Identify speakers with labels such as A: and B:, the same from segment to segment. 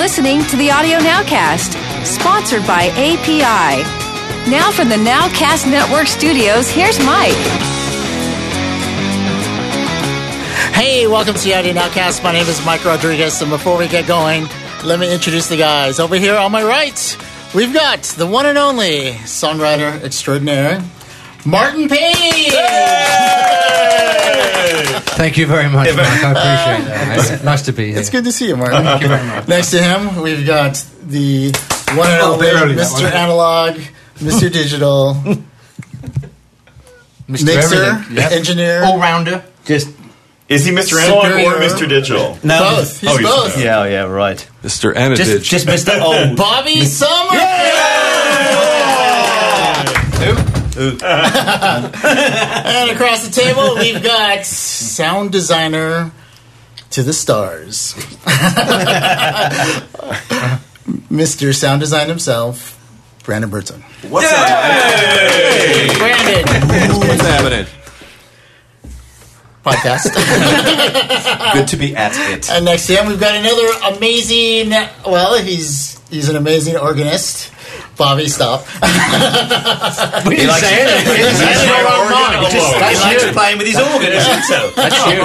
A: Listening to the Audio Nowcast, sponsored by API. Now from the Nowcast Network studios, here's Mike.
B: Hey, welcome to the Audio Nowcast. My name is Mike Rodriguez, and before we get going, let me introduce the guys. Over here on my right, we've got the one and only songwriter extraordinaire, Martin Payne.
C: Thank you very much, Mike. I appreciate that. It's nice to be here.
B: It's good to see you, Martin.
C: Thank you very much.
B: Next to him, we've got the one and
C: Oh,
B: only Mr. Analog, Mr. Digital,
C: Mr.
B: mixer,
C: Everything. Yep.
B: engineer,
C: all rounder.
D: Just
E: Is he Mr. Analog or Mr. Digital?
D: no,
B: both. He's
E: Oh, he's
B: both.
D: Yeah, yeah, right.
F: Mr. Anadij.
D: Just, just Mr. Old.
B: Bobby Summer. And across the table, we've got sound designer to the stars, Mr. Sound Design himself, Brandon Burton.
E: What's up?
B: Brandon,
F: What's happening?
B: podcast.
E: Good to be at it.
B: and next to him, we've got another amazing. Well, he's he's an amazing organist. Bobby, stop.
D: We didn't say anything. We didn't say anything. He likes playing with his organ, isn't so? That's you.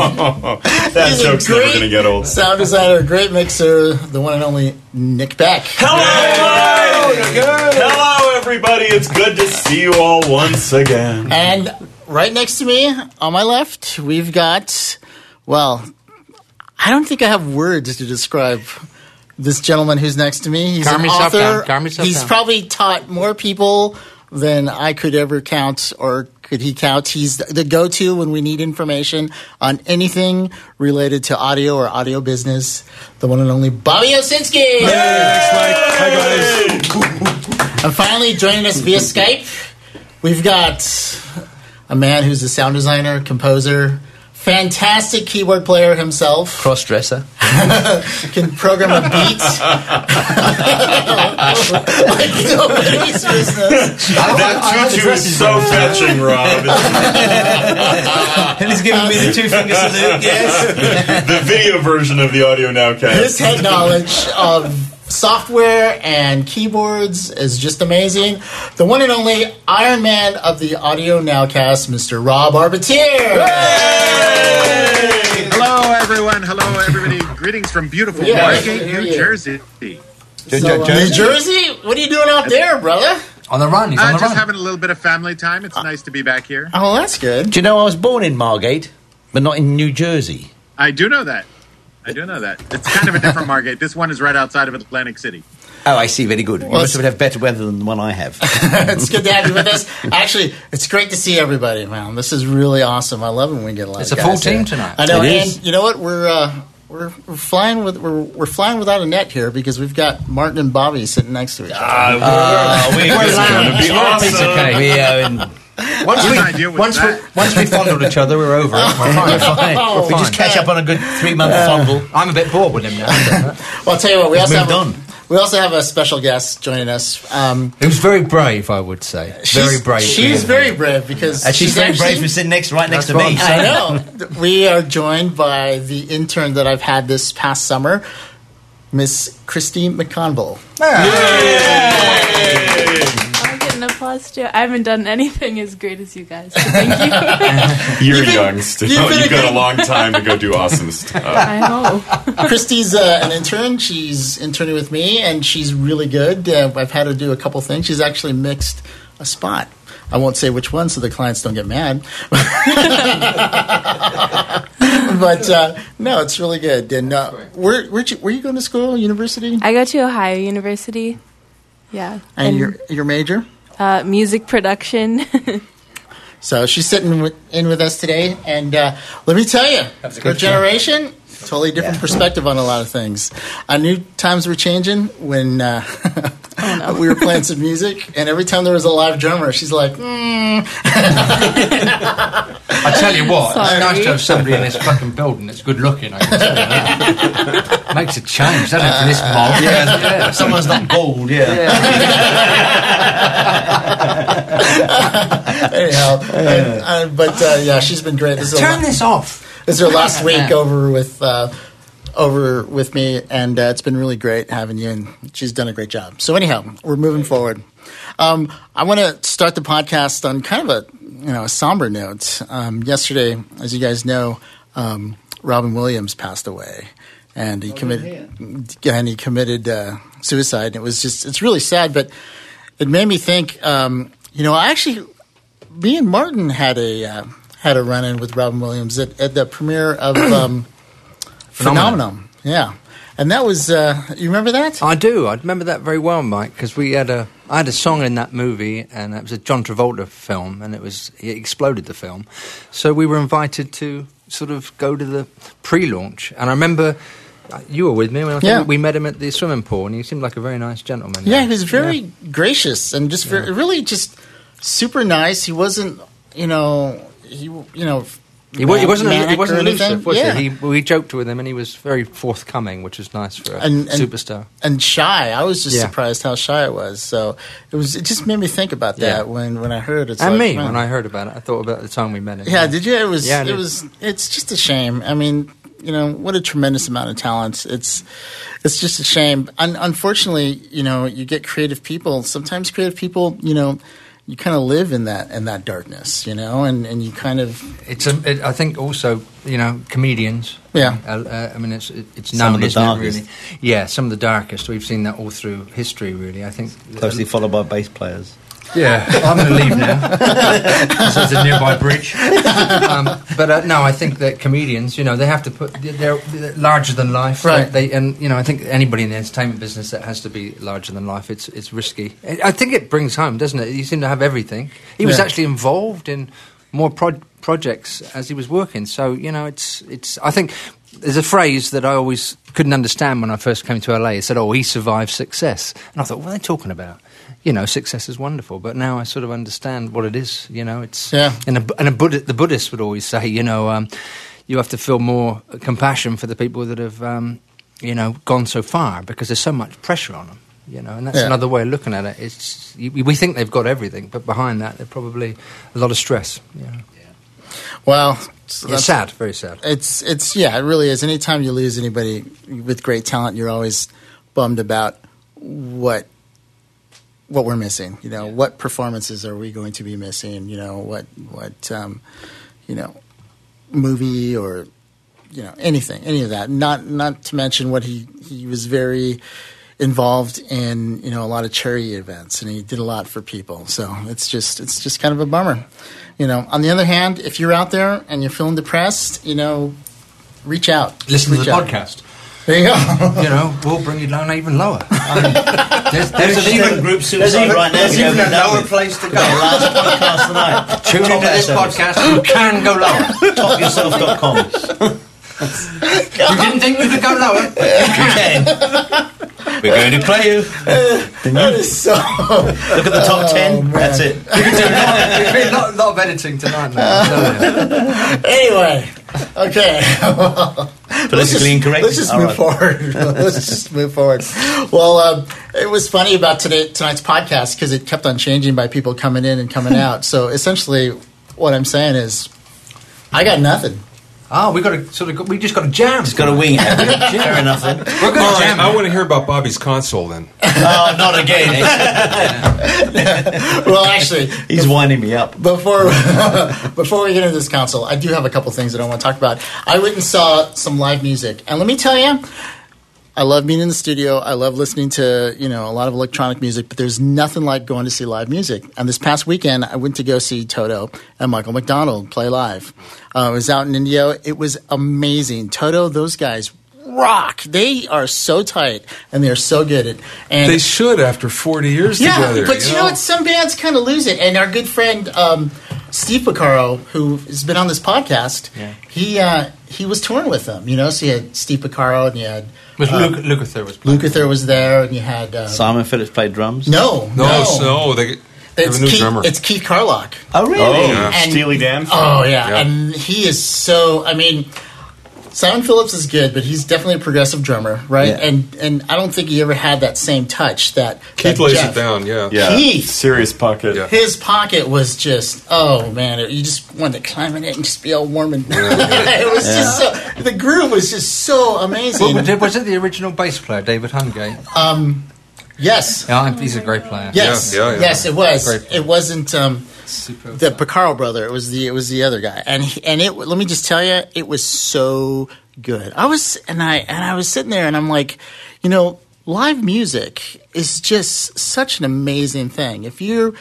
E: That
B: He's
E: joke's never going to get old.
B: Sound designer, great mixer, the one and only Nick Beck.
E: Hello, Hello, everybody. It's good to see you all once again.
B: And right next to me, on my left, we've got, well, I don't think I have words to describe this gentleman who's next to me. He's
C: Calm
B: an
C: yourself
B: author.
C: down. Calm yourself
B: He's
C: down.
B: probably taught more people than I could ever count or could he count. He's the go-to when we need information on anything related to audio or audio business. The one and only Bobby Owsinski.
F: Hi, guys.
B: And finally, joining us via Skype, we've got a man who's a sound designer, composer, fantastic keyboard player himself,
D: Cross dresser.
B: can program a beat like nobody's business.
E: That tutu is so fetching, Rob.
D: And he's giving me the two finger salute, yes.
E: the video version of the audio
B: His head knowledge of software and keyboards is just amazing. The one and only Iron Man of the Audio Nowcast, Mr. Rob Arbittier.
G: Hello, everyone. Hello, everybody. Greetings from beautiful
B: Yeah,
G: Margate, New. Jersey.
B: So, uh, New Jersey? What are you doing out there, brother?
C: On the run. He's on
G: Uh,
C: the
G: just
C: run.
G: having a little bit of family time. It's nice to be back here.
B: Oh, that's good.
D: Do you know I was born in Margate, but not in New Jersey?
G: I do know that. I do know that. It's kind of a different market. This one is right outside of Atlantic City.
D: Oh, I see. Very good. You
B: Well,
D: must have better weather than the one I have.
B: it's good to have you with us. Actually, it's great to see everybody, man. This is really awesome. I love when we get a lot
C: It's
B: of
C: a full team
B: here.
C: tonight.
B: I know,
D: It
B: and
D: is.
B: you know what? We're uh, we're, we're flying with we're, we're flying without a net here because we've got Martin and Bobby sitting next to each other.
D: Ah, uh, we,
E: It's gonna be awesome.
C: okay.
D: we uh, are in.
C: Once we, once, we, once we fondled each other, we're over it. We're fine.
D: Oh, we're fine.
B: Oh,
D: we just
B: fine.
D: catch up on a good three month uh, fondle.
C: I'm a bit bored with him now.
B: well, I'll tell you what. We also have
D: moved on.
B: We also have a special guest joining us. Um,
C: It was very brave, I would say. Very brave.
B: She's very brave because
D: And she's, very
B: actually-
D: brave for sitting next, right next to me.
B: I know. We are joined by the intern that I've had this past summer, Miss Christine McConville.
H: I'll get an applause too. I haven't done anything as great as you guys. So thank you.
E: You're
B: You've been-
E: young still.
B: you've
E: You've got a long time to go do awesome stuff.
H: I hope.
B: Christy's uh, an intern. She's interning with me, and she's really good. Uh, I've had her do a couple things. She's actually mixed a spot. I won't say which one so the clients don't get mad. but uh, no, it's really good. And uh, where where'd you, were you going to school? University?
H: I go to Ohio University. Yeah.
B: And your your major?
H: Uh, music production.
B: So she's sitting with, in with us today, and uh, let me tell you, her generation, totally different perspective on a lot of things. I knew times were changing when uh, we were playing some music, and every time there was a live drummer, she's like, mm.
C: I tell you what,
H: Sorry.
C: it's nice to have somebody in this fucking building that's good looking. I can tell you that. Makes a change, doesn't it, for this mob?
D: Yeah, someone's not bald, yeah.
B: anyhow. And, uh, but uh, yeah, she's been great. This is, her,
C: Turn this off.
B: this is her last week over with. Uh, over with me, and uh, it's been really great having you. And she's done a great job. So anyhow, we're moving forward. Um, I want to start the podcast on kind of a you know a somber note. Um, yesterday, as you guys know, um, Robin Williams passed away, and he committed and he committed uh, suicide. And it was just it's really sad, but it made me think. Um, you know, I actually, me and Martin had a uh, had a run in with Robin Williams at, at the premiere of um, Phenomenon. Yeah, and that was uh, you remember that?
C: I do. I remember that very well, Mike, because we had a I had a song in that movie, and it was a John Travolta film, and it was it exploded the film. So we were invited to sort of go to the pre-launch, and I remember. uh, You were with me when I think
B: Yeah.
C: we met him at the swimming pool, and he seemed like a very nice gentleman.
B: Yeah, he was very gracious and just very, really just super nice. He wasn't, you know, he you know.
C: He, he wasn't. He wasn't elusive, was
B: yeah.
C: he? he? We joked with him, and he was very forthcoming, which was nice for a
B: And- and-
C: superstar.
B: and shy. I was just
C: Yeah.
B: surprised how shy it was. So it was. It just made me think about that
C: Yeah.
B: when when I heard it. It's
C: and
B: like,
C: me,
B: man.
C: when I heard about it, I thought about the time we met him.
B: Yeah, did you? It was.
C: Yeah,
B: it was. It's just a shame. I mean, you know, what a tremendous amount of talent. It's. It's just a shame. Un- unfortunately, you know, you get creative people. Sometimes creative people, you know, you kind of live in that in that darkness, you know, and, and you kind of
C: It's a, it, I think also you know comedians.
B: Yeah.
C: Uh, uh, I mean it's it, it's
I: Some
C: known,
I: of the
C: isn't
I: darkest.
C: Really. Yeah, some of the darkest. We've seen that all through history. Really, I think.
I: Closely followed by bass players.
C: Yeah, I'm going to leave now. so it's a nearby bridge. Um, but uh, no, I think that comedians, you know, they have to put they're, they're larger than life,
B: Right.
C: They, and you know, I think anybody in the entertainment business that has to be larger than life, it's it's risky. I I think it brings home, doesn't it? You seem to have everything. He was
B: Yeah.
C: actually involved in more pro- projects as he was working. So you know, it's it's. I think there's a phrase that I always couldn't understand when I first came to LA. It said, "Oh, he survived success," and I thought, "What are they talking about?" You know, success is wonderful, but now I sort of understand what it is. You know, it's
B: Yeah.
C: And, a, and a Buddha, the Buddhists would always say, you know, um, you have to feel more compassion for the people that have, um, you know, gone so far because there's so much pressure on them. You know, and that's
B: Yeah.
C: another way of looking at it. It's you, we think they've got everything, but behind that, there's probably a lot of stress. You know.
B: well, so
C: It's sad, very sad.
B: It's it's yeah, it really is. Anytime you lose anybody with great talent, you're always bummed about what what we're missing. You know, what performances are we going to be missing? You know, what what um, you know movie or you know anything, any of that. Not not to mention what he he was very involved in you know a lot of charity events and he did a lot for people so it's just it's just kind of a bummer you know on the other hand if you're out there and you're feeling depressed you know reach out
J: Listen to the
B: out.
J: podcast.
B: There you go
C: you know, we'll bring you down even lower. I mean, there's,
I: There's
C: there's even
I: even group
C: there's
I: suicide
C: even,
I: right now.
C: there's even a
I: haven't
C: lower
I: done it.
C: place to
I: We've got a
C: go.
I: large podcast tonight.
C: Tune
I: Top
C: into this
I: episodes.
C: podcast. You can go lower.
I: Topyourself.com.
C: You didn't think we could go lower?
I: You can. We're going to play you.
B: that is so
I: Look at the top ten. Oh, That's it.
C: There's been a lot, lot of editing tonight. Now, I'm telling you.
B: anyway okay
I: Politically incorrect.
B: Let's just
I: All
B: move
I: right.
B: forward. let's just move forward. Well, um, it was funny about today tonight's podcast because it kept on changing by people coming in and coming out. So essentially, what I'm saying is, I got nothing.
C: Oh, we got to sort of. We just got to jam.
I: Just got to wing it. Fair enough then.
C: We're good
F: All
C: at
F: right,
C: jamming.
F: I want to hear about Bobby's console then.
I: Oh, not again. Eh?
B: Well, actually,
I: He's winding me up.
B: before before we get into this console, I do have a couple things that I want to talk about. I went and saw some live music, and let me tell you, I love being in the studio. I love listening to you know a lot of electronic music, but there's nothing like going to see live music. And this past weekend, I went to go see Toto and Michael McDonald play live. Uh, I was out in Indio. It was amazing. Toto, those guys rock. They are so tight and they're so good at. And
F: They should after 40 years
B: yeah,
F: together.
B: but you know what? Some bands kind of lose it. And our good friend um, Steve Porcaro, who has been on this podcast, he uh, he was touring with them. You know, so you had Steve Porcaro and you had
C: Was
B: uh,
C: Luke, Lukather was playing.
B: Lukather was there, and you had uh,
I: Simon Phillips played drums.
B: no,
F: No,
B: no,
F: no, they, they have
B: It's
F: a new
B: Keith,
F: drummer.
B: it's Keith Carlock.
I: Oh, really?
E: Oh,
B: And-
E: Steely Dan.
B: Oh yeah.
F: Yeah.
B: and he is so. I mean, Simon Phillips is good, but he's definitely a progressive drummer, right?
K: Yeah.
B: And and I don't think he ever had that same touch that
F: Keith
B: that
F: lays
B: Jeff-
F: it down, yeah.
E: Yeah,
B: Keith.
E: serious pocket.
F: Yeah.
B: His pocket was just oh man, it, you just wanted to climb in it and just be all warm and it was just so the groove was just so amazing.
C: Well, was it the original bass player, David Hungate?
B: Um, yes,
C: Yeah, he's a great player.
B: yes,
F: Yeah, yeah, yeah.
B: yes, it was. It wasn't um,
C: Super.
B: the Porcaro brother. It was the it was the other guy, and he, and it. Let me just tell you, it was so good. I was and I and I was sitting there, and I'm like, you know, live music is just such an amazing thing. If you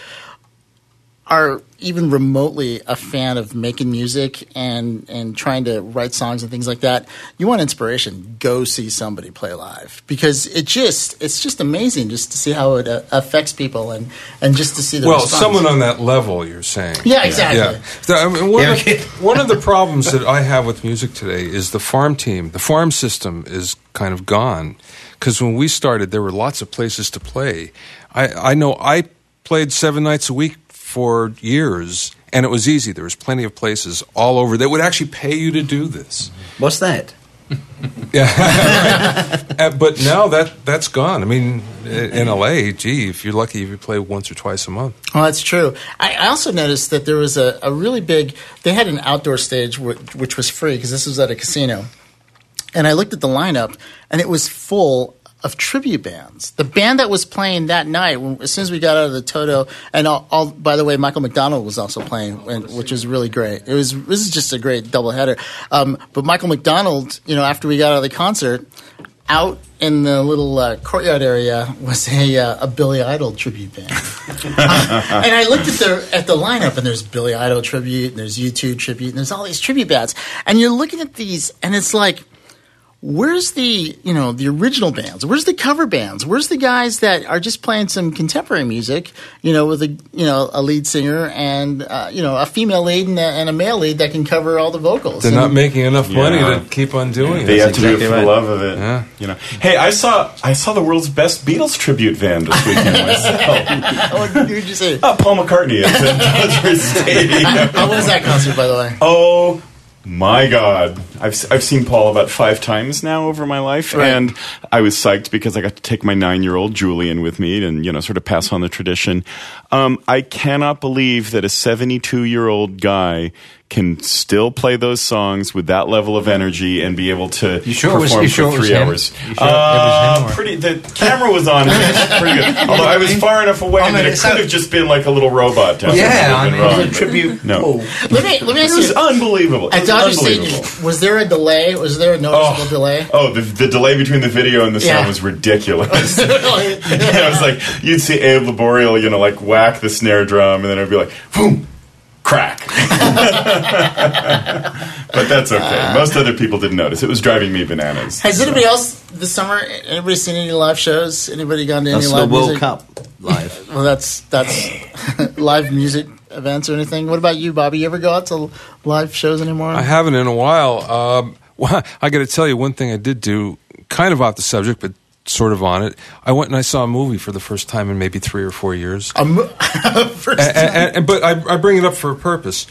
B: are even remotely a fan of making music and and trying to write songs and things like that, you want inspiration, go see somebody play live because it just it's just amazing just to see how it uh, affects people and and just to see the
F: Well,
B: response.
F: someone on that level, you're saying.
B: Yeah, exactly.
F: Yeah. The- I mean, one,
I: Yeah,
F: of, one of the problems that I have with music today is the farm team. The farm system is kind of gone because when we started, there were lots of places to play. I, I know I played seven nights a week for years, and it was easy. There was plenty of places all over that would actually pay you to do this.
K: What's that?
F: Uh, but now that that's gone. I mean, in LA, gee, if you're lucky, if you play once or twice a month.
B: Well, that's true. I, I also noticed that there was a, a really big. They had an outdoor stage which, which was free because this was at a casino, and I looked at the lineup and it was full of tribute bands. The band that was playing that night, when, as soon as we got out of the Toto, and all, all by the way, Michael McDonald was also playing, and, which was really great. It was this is just a great doubleheader. Um, but Michael McDonald, you know, after we got out of the concert. Out in the little uh, courtyard area was a, uh, a Billy Idol tribute band, and I looked at the at the lineup, and there's Billy Idol tribute, and there's U2 tribute, and there's all these tribute bands, and you're looking at these, and it's like, where's the you know the original bands? Where's the cover bands? Where's the guys that are just playing some contemporary music? You know, with a you know a lead singer and uh, you know a female lead and a, and a male lead that can cover all the vocals.
F: They're
B: And-
F: not making enough money
E: Yeah.
F: to keep on doing
E: They
F: it.
E: have to do it for
K: right.
E: the love of it.
F: Yeah.
E: You know. Hey, I saw I saw the world's best Beatles tribute band this weekend myself.
B: Oh, what did you say?
E: uh, Paul McCartney at the Dodger Stadium.
B: How was that concert, by the way?
E: Oh my God! I've I've seen Paul about five times now over my life,
B: Right.
E: and I was psyched because I got to take my nine year old Julian with me, and you know, sort of pass on the tradition. Um, I cannot believe that a seventy two year old guy can still play those songs with that level of energy and be able to
C: You sure it was-
E: perform
C: you sure
E: for
C: was
E: three hours.
C: You sure it was
E: Uh, pretty. The camera was on. Pretty good. Although I was far enough away
C: I mean,
E: that it could have just been like a little robot.
C: Yeah,
E: It would have
C: I mean,
E: wrong,
C: it was
K: a tribute.
E: No.
B: Let me let me
E: It was
B: you.
E: unbelievable.
B: At
E: was
B: Dodger. Stadium, was there a delay? Was there a noticeable delay?
E: Oh, the, the delay between the video and the sound
B: Yeah.
E: was ridiculous.
B: Really?
E: it was like you'd see Abe Laboriel, you know, like whack the snare drum, and then it'd be like, boom, crack. but that's okay. Most other people didn't notice. It was driving me bananas.
B: Has anybody else this summer? Anybody seen any live shows? Anybody gone to any
K: That's the
B: live
K: World
B: music?
K: Cup live.
B: Well, that's that's live music events or anything. What about you, Bobby? You ever go out to live shows anymore?
F: I haven't in a while. Um, well, I got to tell you one thing I did do, kind of off the subject, but sort of on it. I went and I saw a movie for the first time in maybe three or four years.
B: A mo- first
F: And,
B: time.
F: and, and, but I, I bring it up for a purpose.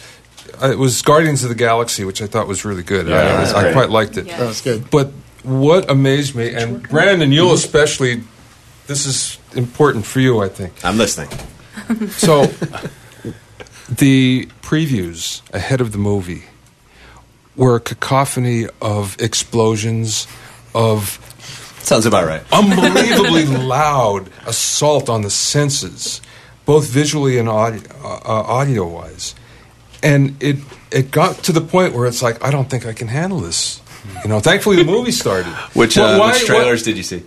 F: Uh, It was Guardians of the Galaxy, which I thought was really good.
E: Yeah,
F: I,
E: that's
F: I quite liked it.
H: Yeah.
B: that was good.
F: But what amazed me, and Brandon, you'll especially, this is important for you, I think.
K: I'm listening.
F: So, the previews ahead of the movie were a cacophony of explosions, of
K: Sounds about right.
F: unbelievably loud assault on the senses, both visually and audio, uh, audio wise. And it it got to the point where it's like I don't think I can handle this. You know, thankfully the movie started.
L: Which,
F: Well,
L: uh,
F: why-
L: which trailers did you see?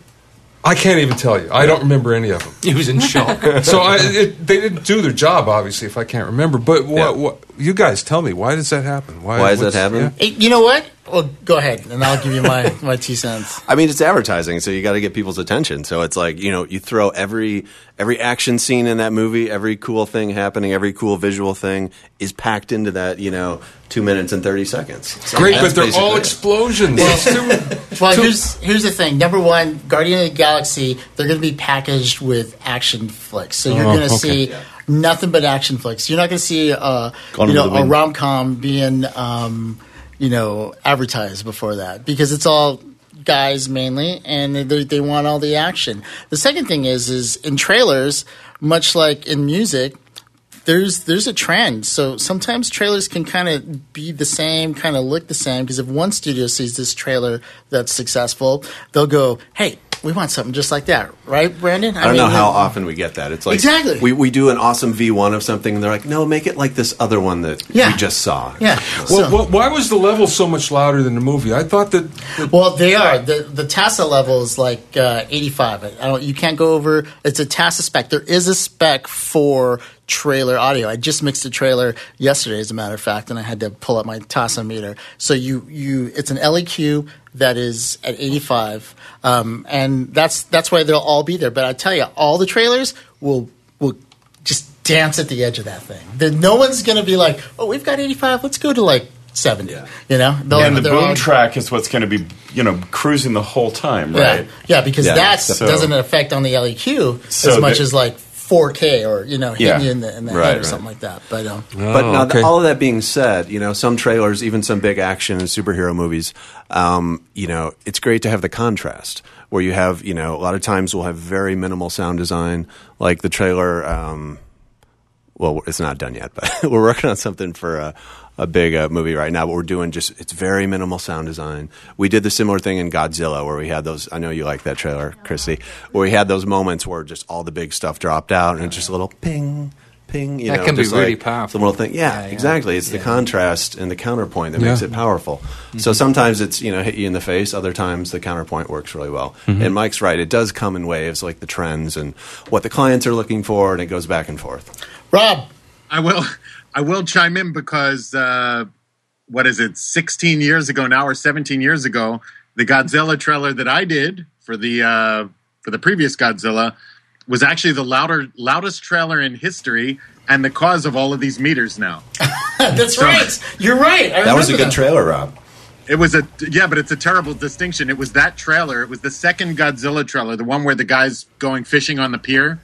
F: I can't even tell you. I don't remember any of them.
C: He was in shock.
F: So I, it, they didn't do their job, obviously, if I can't remember. But what,
L: Yeah.
F: what you guys tell me? Why does that happen?
L: Why does that
F: what's-
L: happen?
F: yeah?
B: You know what? Well, go ahead, and I'll give you my, my two cents.
L: I mean, it's advertising, so you got to get people's attention. So it's like you know, you throw every every action scene in that movie, every cool thing happening, every cool visual thing is packed into that you know two minutes and thirty seconds. So
F: Great, but they're all explosions. It's too-
B: Well,
F: too-
B: here's here's the thing. Number one, Guardian of the Galaxy, they're going to be packaged with action flicks, so you're
F: Oh,
B: going to
F: okay.
B: see nothing but action flicks. You're not going to see uh, you know a rom com being. Um, you know, advertised before that because it's all guys mainly, and they, they want all the action. The second thing is, is in trailers, much like in music, there's there's a trend. So sometimes trailers can kind of be the same, kind of look the same. Because if one studio sees this trailer that's successful, they'll go, "Hey, we want something just like that, right, Brandon?"
L: I don't
B: mean,
L: know how
B: like-
L: often we get that. It's like
B: Exactly.
L: we, we do an awesome V1 of something, and they're like, no, make it like this other one that
B: Yeah.
L: we just saw.
B: Yeah.
F: Well, wh- why was the level so much louder than the movie? I thought that.
B: Well, they are. The the TASA level is like uh, 85. I don't, you can't go over. It's a TASA spec. There is a spec for trailer audio. I just mixed a trailer yesterday, as a matter of fact, and I had to pull up my TASA meter. So you you it's an LEQ that is at 85, um, and that's that's why they'll all be there. But I tell you, all the trailers will will just dance at the edge of that thing. Then no one's going to be like, oh, we've got 85. Let's go to like 70. You know, They'll-
E: and the boom
B: all-
E: track is what's going to be, you know, cruising the whole time, right?
B: Yeah, yeah because
E: Yeah,
B: that
E: so-
B: doesn't affect on the LEQ
E: So
B: as much
E: the-
B: as like 4K or you know hitting
L: Yeah.
B: you in the, in the
L: Right,
B: head or
L: right.
B: something like that. But um,
L: But
F: Oh,
L: now,
F: okay.
L: all of that being said, you know, some trailers, even some big action and superhero movies, um, you know, it's great to have the contrast where you have, you know, a lot of times we'll have very minimal sound design, like the trailer. Um, well, it's not done yet, but we're working on something for a, a big uh, movie right now. But we're doing just it's very minimal sound design. We did the similar thing in Godzilla where we had those. I know you like that trailer, Christy, where we had those moments where just all the big stuff dropped out and it's just a little ping. Ping, you
C: That
L: know,
C: can be
L: just
C: really
L: like
C: powerful.
L: Some little thing, yeah,
C: Yeah, yeah.
L: exactly. It's the contrast and the counterpoint that
F: Yeah.
L: makes it powerful.
C: Mm-hmm.
L: So sometimes it's you know hit you in the face. Other times the counterpoint works really well.
F: Mm-hmm.
L: And Mike's right; it does come in waves, like the trends and what the clients are looking for, and it goes back and forth.
B: Rob,
G: I will. I will chime in because uh, what is it? 16 years ago now, or 17 years ago, the Godzilla trailer that I did for the uh, for the previous Godzilla was actually the louder loudest trailer in history, and the cause of all of these meters now.
B: that's right. You're right. I
K: That was a
B: remember
K: good trailer, Rob.
G: It was a yeah, but it's a terrible distinction. It was that trailer. It was the second Godzilla trailer, the one where the guy's going fishing on the pier.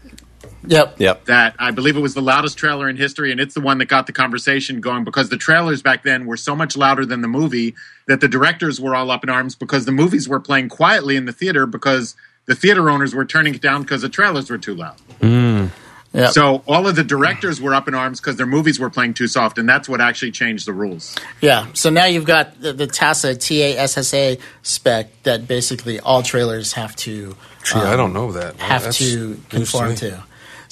B: Yep.
L: Yep.
G: that I believe it was the loudest trailer in history, and it's the one that got the conversation going because the trailers back then were so much louder than the movie that the directors were all up in arms because the movies were playing quietly in the theater because the theater owners were turning it down because the trailers were too loud. Mm.
B: Yep.
G: So all of the directors were up in arms because their movies were playing too soft, and that's what actually changed the rules.
B: Yeah. So now you've got the, the TASA T A S S A spec that basically all trailers have to
F: Gee, I um, don't know that.
B: have
F: That's
B: to conform
F: me.
B: to.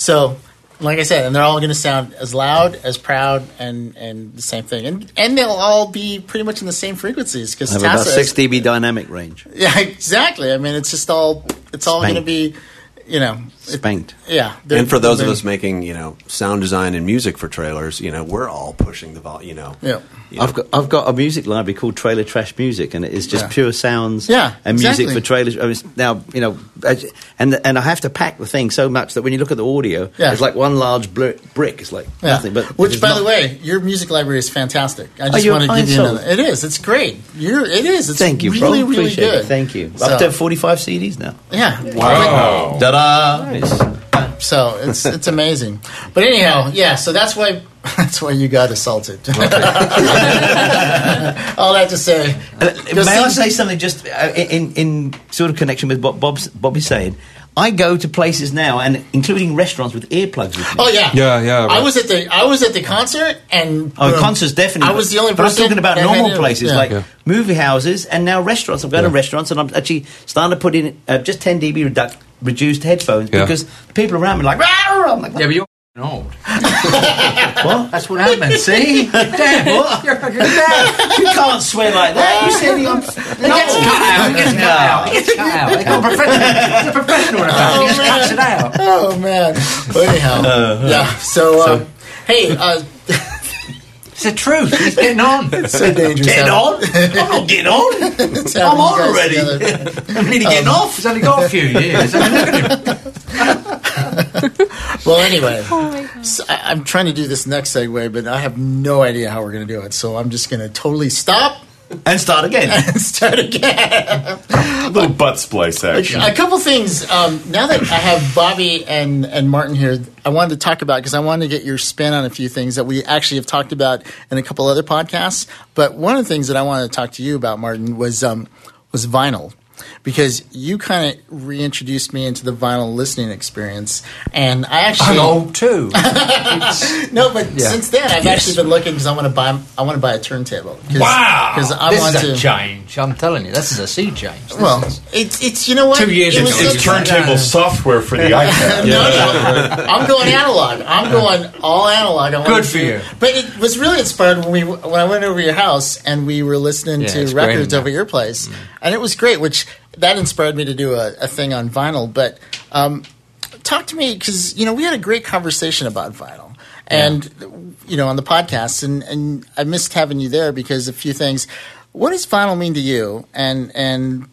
B: So, like I said, and they're all going to sound as loud, as proud, and and the same thing, and and they'll all be pretty much in the same frequencies because
D: about six dB dynamic range.
B: yeah, exactly. I mean, it's just all it's all going to be, you know, it-
D: Spanked.
B: yeah.
L: And for those of us making you know sound design and music for trailers, you know, we're all pushing the volume. You know,
B: Yeah.
L: you know,
D: I've got I've got a music library called Trailer Trash Music, and it is just
B: Yeah.
D: pure sounds
B: Yeah,
D: and music
B: exactly.
D: for trailers. I mean, now you know, and and I have to pack the thing so much that when you look at the audio,
B: Yeah.
D: it's like one large bl- brick. It's like
B: Yeah.
D: nothing. But
B: which, by
D: not-
B: the way, your music library is fantastic. I just
D: you're
B: want to
D: a
B: give you
D: kind
B: another.
D: soul.
B: It is. It's great. You're. It is. It's
D: thank you,
B: really,
D: bro.
B: really
D: Appreciate
B: good.
D: it. Thank you.
B: So-
D: Up to forty-five CDs now.
B: Yeah.
E: Wow.
D: Ta-da! Nice.
B: So it's it's amazing. But anyhow, yeah. So that's why that's why you got assaulted. All that to say,
D: Uh, May I say something just uh, in, in sort of connection with what Bob's, Bobby's saying? I go to places now, and including restaurants with earplugs with me.
B: Oh yeah,
F: Yeah, yeah,
B: I was at the I was at the concert, and
D: Oh,
B: boom,
D: concerts definitely.
B: I was the only
D: But I'm
B: person.
D: talking about normal places
B: Yeah.
D: like
F: Yeah.
D: movie houses and now restaurants. I'm going to restaurants and I'm actually starting to put in uh, just 10 dB reduc- reduced headphones
F: Yeah.
D: because the people around me are like, "Rah!" I'm like,
J: Yeah, but you're old.
D: what?
J: That's what happened. See? Damn,
D: What?
J: You're fucking dead.
D: you can't swear like that. You said I'm.
J: It gets cut out. It gets cut out. It gets cut out. It's got a professional. It's a professional about it. He just cuts it out.
B: Oh man. But anyhow,
D: Uh,
B: yeah. So, um, hey, uh,
J: It's the truth. He's getting on.
B: it's so dangerous.
D: Get on? I'm not getting on. I'm on already. I'm nearly getting off.
J: He's only got a few years. I mean, look at him.
B: Well, anyway,
H: Oh
B: so I, I'm trying to do this next segue, but I have no idea how we're going to do it. So I'm just going to totally stop
D: And start again.
B: and start again.
E: little butt splice action.
B: A couple things. Um, now that I have Bobby and, and Martin here, I wanted to talk about because I wanted to get your spin on a few things that we actually have talked about in a couple other podcasts. But one of the things that I wanted to talk to you about, Martin, was um, was vinyl. Because you kind of reintroduced me into the vinyl listening experience, and I actually
C: I'm old too.
B: no, but
C: Yeah.
B: since then I've
C: Yes.
B: actually been looking because I want to buy I want to buy a turntable. Cause,
C: Wow,
B: Because I
C: this
B: want
C: is a
B: to
C: change. I'm telling you, this is a sea change. This
B: Well,
C: is-
B: it's it's you know what
C: Two years
B: It
C: ago.
B: such-
E: It's turntable software for the iPad.
B: no, no, I'm going analog. I'm going all analog. I want
C: Good for
B: do-
C: you.
B: But it was really inspired when we when I went over your house and we were listening
C: Yeah,
B: to
C: it's great in
B: records over your place, mm. and it was great. Which that inspired me to do a, a thing on vinyl. But um, talk to me because you know we had a great conversation about vinyl. And you know on the podcast, and, and I missed having you there because a few things. What does vinyl mean to you, and and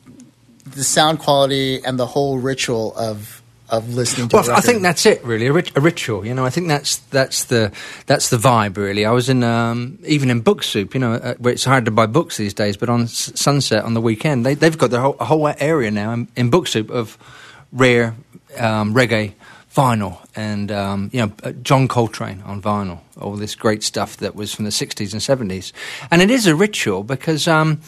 B: the sound quality and the whole ritual of of listening to.
C: Well, I think that's it, really. A, rit- a ritual, you know. I think that's that's the that's the vibe, really. I was in um, even in Book Soup, you know, uh, where it's hard to buy books these days. But on S- Sunset on the weekend, they, they've got the whole, a whole area now in, in Book Soup of rare um, reggae vinyl, and um, you know, uh, John Coltrane on vinyl, all this great stuff that was from the '60s and '70s, and it is a ritual because. Um,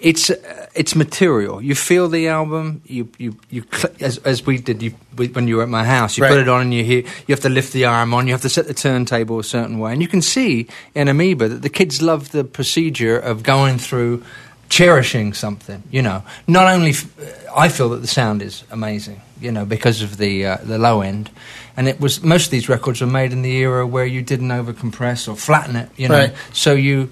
C: it's uh, it's material. You feel the album. You you you cl- as as we did. You we, when you were at my house, you
B: Right.
C: put it on and you hear. You have to lift the arm on. You have to set the turntable a certain way, and you can see in Amoeba that the kids love the procedure of going through, cherishing something. You know, not only f- I feel that the sound is amazing. You know, because of the uh, the low end, and it was most of these records were made in the era where you didn't overcompress or flatten it. You know,
B: Right.
C: so you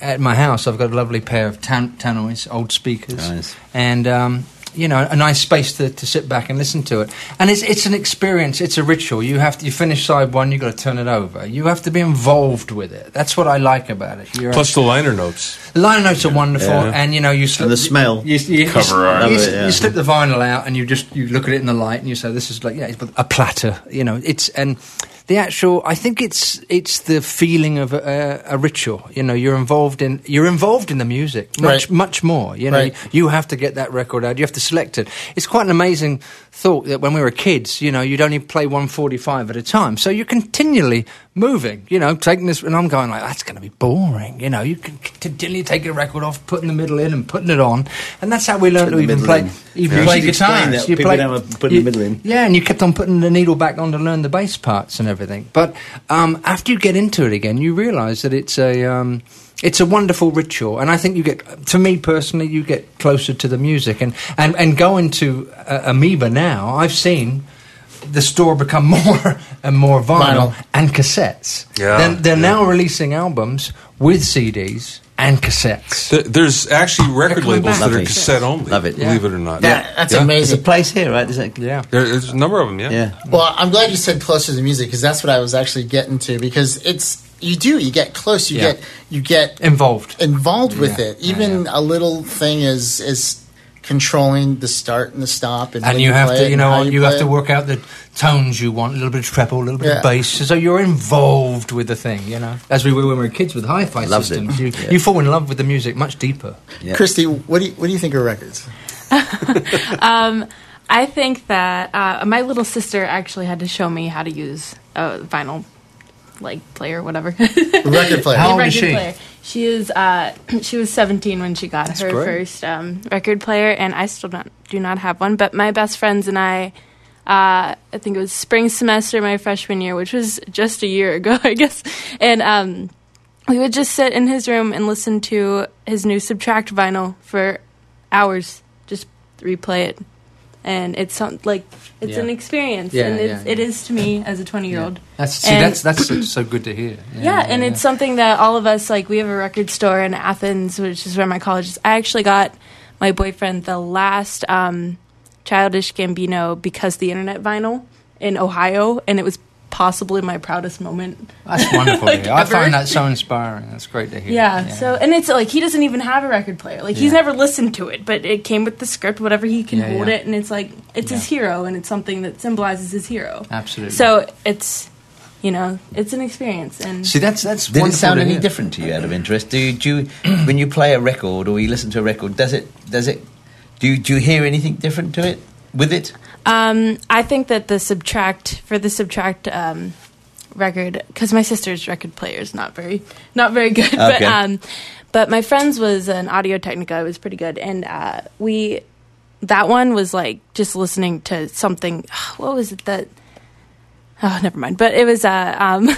C: at my house, I've got a lovely pair of tan- tannoys, old speakers,
D: Nice.
C: and um, you know, a nice space to, to sit back and listen to it. And it's it's an experience. It's a ritual. You have to you finish side one, you've got to turn it over. You have to be involved with it. That's what I like about it. You're
F: Plus the liner notes.
C: the liner notes are wonderful,
D: Yeah.
C: and you know you slip,
D: And the smell.
C: You, you, you,
E: Cover
C: you,
E: art.
C: you,
D: Love it, yeah.
C: you slip the vinyl out, and you just you look at it in the light, and you say, "This is like yeah, it's a platter." You know, it's and the actual. I think it's it's the feeling of a, a, ritual. You know, you're involved in you're involved in the music much
B: Right.
C: much more. You know,
B: Right.
C: you have to get that record out. You have to select it. It's quite an amazing thought that when we were kids, you know, you'd only play 145 at a time. So you're continually moving, you know, taking this, and I'm going like, that's going to be boring. You know, you can continually take a record off, putting the middle in and putting it on. And that's how we learned
D: Put
C: to
D: the
C: even play,
D: in.
C: even
D: Yeah.
C: play
D: You should
C: guitars.
D: that.
C: You play-
D: don't have to put the middle in.
C: Yeah, and you kept on putting the needle back on to learn the bass parts and everything. But um, after you get into it again, you realise that it's a um, it's a wonderful ritual, and I think you get, to me personally, you get closer to the music. And and and going to uh, Amoeba now, I've seen the store become more and more vinyl,
B: Vinyl.
C: and cassettes.
F: Yeah,
C: they're, they're
F: yeah.
C: now releasing albums with CDs and cassettes.
F: Th- There's actually record labels
C: back.
F: that are cassette only.
D: Love it.
F: Believe it or not.
B: That- that's
F: Yeah.
D: There's a
B: amazing.
D: place here, right? There's a,
C: Yeah.
F: There- There's a number of them. Yeah.
D: yeah.
B: Well, I'm glad you said closer to the music because that's what I was actually getting to. Because it's you do you get close, you
C: Yeah.
B: get you get
C: Involved.
B: involved with
C: Yeah.
B: it. Even a little thing is is controlling the start and the stop, and,
C: and
B: when
C: you have to, you know,
B: how
C: you,
B: play
C: have to work out the tones you want, a little bit of treble, a little bit
B: Yeah.
C: of bass. So you're involved with the thing, you know, as we were when we were kids with hi-fi
D: Loved
C: systems. You,
D: Yeah.
C: you fall in love with the music much deeper.
D: Yeah.
B: Christy, what do you, what do you think of records?
H: Um, I think that uh, my little sister actually had to show me how to use a vinyl like player, whatever.
B: Record player.
C: How old is she?
H: player. She is. Uh, she was 17 when she got
C: That's
H: her
C: great.
H: first um, record player, and I still don't do not have one. But my best friends and I. Uh, I think it was spring semester my freshman year, which was just a year ago, I guess. And um, we would just sit in his room and listen to his new Subtract vinyl for hours, just replay it. And it's some, like it's
C: Yeah.
H: an experience,
C: Yeah,
H: and it's,
C: yeah,
H: it is to me as a twenty-year-old.
C: That's see,
H: And-
C: that's that's so, so good to hear.
H: Yeah, and it's something that all of us like. We have a record store in Athens, which is where my college is. I actually got my boyfriend the last um, Childish Gambino because the internet vinyl in Ohio, and it was possibly my proudest moment.
C: that's wonderful. to
H: like.
C: I
H: ever.
C: find that so inspiring. That's great to hear.
H: Yeah, So and it's like he doesn't even have a record player. Like he's never listened to it, but it came with the script. Whatever he can
C: Yeah,
H: hold
C: yeah.
H: it, and it's like it's his hero, and it's something that symbolizes his hero.
C: absolutely.
H: So it's you know it's an experience, and
C: see, that's that's
D: Did it
C: wonderful
D: sound any
C: hear.
D: different to you out of interest? Do you, do you when you play a record or you listen to a record, does it does it Do you, do you hear anything different to it with it?
H: Um, I think that the subtract for the subtract um, record because my sister's record player is not very not very good, but um, but my friend's was an Audio Technica. It was pretty good, and uh, we that one was like just listening to something. What was it that? Oh, never mind. But it was uh, um,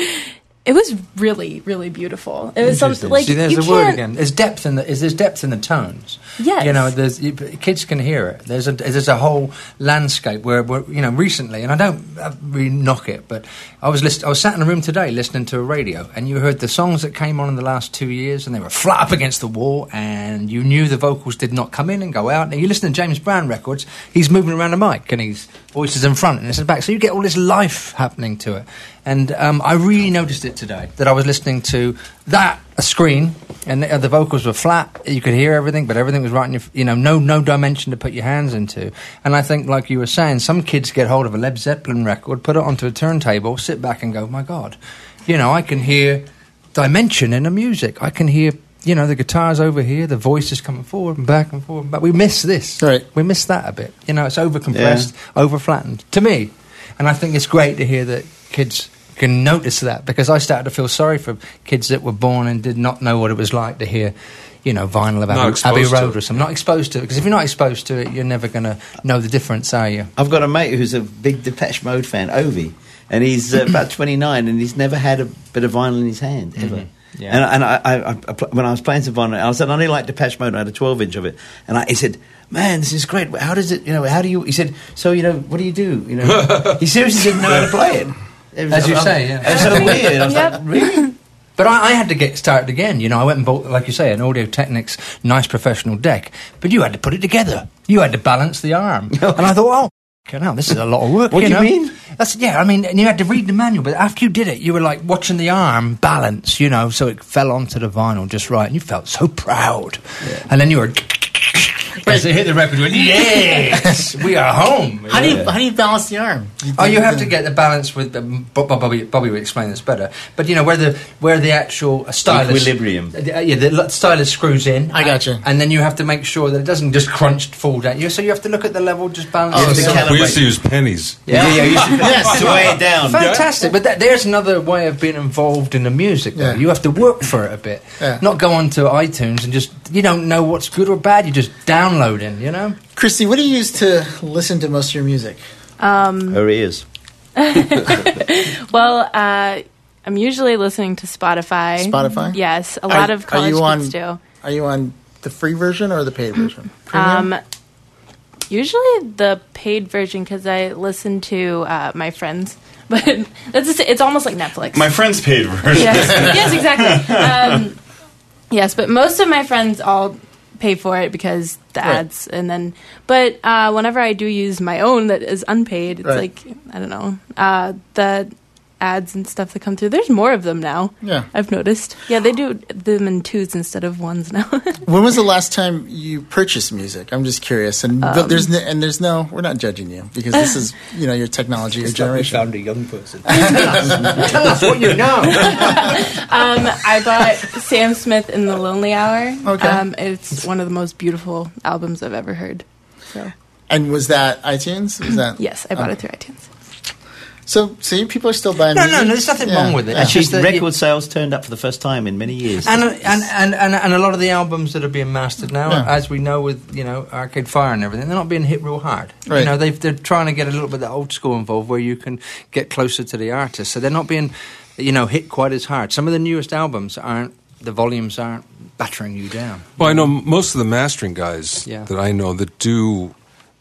H: it was really really beautiful. It was something like
C: See, there's
H: you
C: the word again. There's depth in the is there's depth in the tones.
H: Yes.
C: you know, there's you, kids can hear it. There's a there's a whole landscape where, where you know recently, and I don't uh, really knock it, but I was list- I was sat in a room today listening to a radio, and you heard the songs that came on in the last two years, and they were flat up against the wall, and you knew the vocals did not come in and go out. And you listen to James Brown records, he's moving around the mic, and his voice is in front and it's in back, so you get all this life happening to it. And um, I really noticed it today that I was listening to that a screen and the, uh, the vocals were flat. You could hear everything, but everything was right in your, you know, no no dimension to put your hands into. And I think, like you were saying, some kids get hold of a Led Zeppelin record, put it onto a turntable, sit back and go, "My God, you know, I can hear dimension in the music. I can hear." You know the guitars over here, the voice is coming forward and back and forward, but we miss this. Right, we miss that a bit. You know, it's over compressed, over flattened to me, and I think it's great to hear that kids can notice that because I started to feel sorry for kids that were born and did not know what it was like to hear, you know, vinyl of
F: Not
C: Abbey, Abbey Road
F: it.
C: or something. Not exposed to it because if you're not exposed to it, you're never going to know the difference, are you?
D: I've got a mate who's a big Depeche Mode fan, Ovi, and he's uh, about 29 and he's never had a bit of vinyl in his hand, ever.
C: Mhm. Yeah.
D: And, and I, I, I, when I was playing some vinyl, I said, I only like Depeche Mode, I had a 12 inch of it. And I, he said, Man, this is great. How does it, you know, how do you, he said, So, you know, what do you do? You know, he seriously didn't know how to play it. It was-
C: As you
D: I'm-
C: say, yeah.
D: It was so weird. I was like, Really?
C: But I, I had to get started again. You know, I went and bought, like you say, an Audio Technics nice professional deck. But you had to put it together. You had to balance the arm. and I thought, oh, fucking hell, this is a lot of work.
D: What do you
C: know?
D: mean?
C: That's yeah. I mean, and you had to read the manual. But after you did it, you were like watching the arm balance. You know, so it fell onto the vinyl just right, and you felt so proud. And then you were. As they hit the record, went, yes, we are home.
B: How do you how do you balance the arm?
C: Oh, you have to get the balance with the. Bobby, Bobby will explain this better. But you know where the where the actual uh, stylus
D: Equilibrium.
C: Uh, yeah, the stylus screws in.
B: I got you.
C: And then you have to make sure that it doesn't just crunch fall down. You so you have to look at the level, just balance.
D: Oh,
C: it.
D: so
F: We used to use pennies.
D: Yeah, yeah, you should-
B: Yes.
D: to weigh it down.
C: Fantastic, but that, there's another way of being involved in the music. Though.
B: Yeah.
C: You have to work for it a bit,
B: Yeah.
C: not go onto iTunes and just you don't know what's good or bad. You just downloading, you know.
B: Christy, what do you use to listen to most of your music?
H: Um,
D: Her ears.
H: well, uh, I'm usually listening to Spotify.
B: Spotify?
H: Yes, a
B: Are-
H: lot of
B: are
H: college
B: you on-
H: kids do.
B: Are you on the free version or the paid version? Premium?
H: Um, usually the paid version because I listen to uh, my friends. But that's just, it's almost like Netflix.
E: My friend's paid version.
H: yes, yes, exactly. Um, yes, but most of my friends all pay for it because the
B: Right.
H: ads, and then. But uh, whenever I do use my own that is unpaid, it's
B: Right.
H: like I don't know uh, the ads and stuff that come through. There's more of them now.
B: Yeah.
H: I've noticed. Yeah, they do them in twos instead of ones now.
B: when was the last time you purchased music? I'm just curious. And but
H: Um,
B: there's no, and there's no. We're not judging you because this is you know your technology, your generation.
D: found a young person.
C: Tell us what you know.
H: um, I bought Sam Smith in the Lonely Hour.
B: Okay.
H: Um, it's one of the most beautiful albums I've ever heard. So
B: And was that iTunes? Was that
H: yes, I bought it through iTunes.
B: So see, people are still buying.
C: No, no,
B: music?
C: no, there's nothing
B: Yeah.
C: wrong with it.
B: Yeah.
D: Actually,
C: just that
D: record
C: you-
D: sales turned up for the first time in many years.
C: And, uh, and, and, and, and a lot of the albums that are being mastered now,
B: Yeah.
C: as we know with you know Arcade Fire and everything, they're not being hit real hard.
B: Right.
C: You know, they've, they're trying to get a little bit of the old school involved, where you can get closer to the artist. So they're not being, you know, hit quite as hard. Some of the newest albums aren't. The volumes aren't battering you down.
F: Well, I know most of the mastering guys
C: Yeah.
F: that I know that do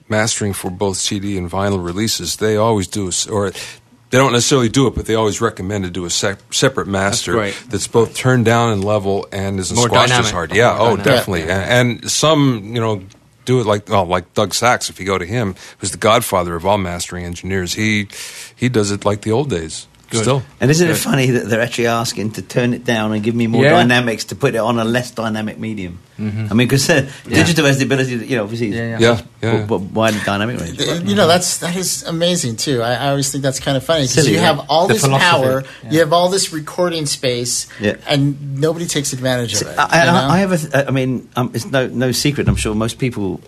F: mastering for both CD and vinyl releases. They always do, or they don't necessarily do it, but they always recommend to do a sep- separate master
C: great.
F: that's both turned down and level and isn't
C: More
F: squashed
C: dynamic.
F: as hard. Yeah,
C: More
F: oh,
C: dynamic.
F: definitely. And, and some, you know. Do it like oh, like Doug Sachs. If you go to him, who's the godfather of all mastering engineers, he he does it like the old days. Still,
D: And isn't it funny that they're actually asking to turn it down and give me more
C: Yeah.
D: dynamics to put it on a less dynamic medium? I mean, because uh, digital has the ability, to, you know, obviously,
C: Yeah, yeah.
F: Yeah, yeah.
D: w- w- wide dynamic range.
B: Uh, You know that's that is amazing too. I, I always think that's kind of funny because you
D: yeah.
B: have all
C: The
B: this
C: philosophy,
B: power,
C: yeah.
B: you have all this recording space,
D: Yeah.
B: and nobody takes advantage of it.
D: I,
B: you know?
D: I, I have a, th- I mean, um, it's no no secret. I'm sure most people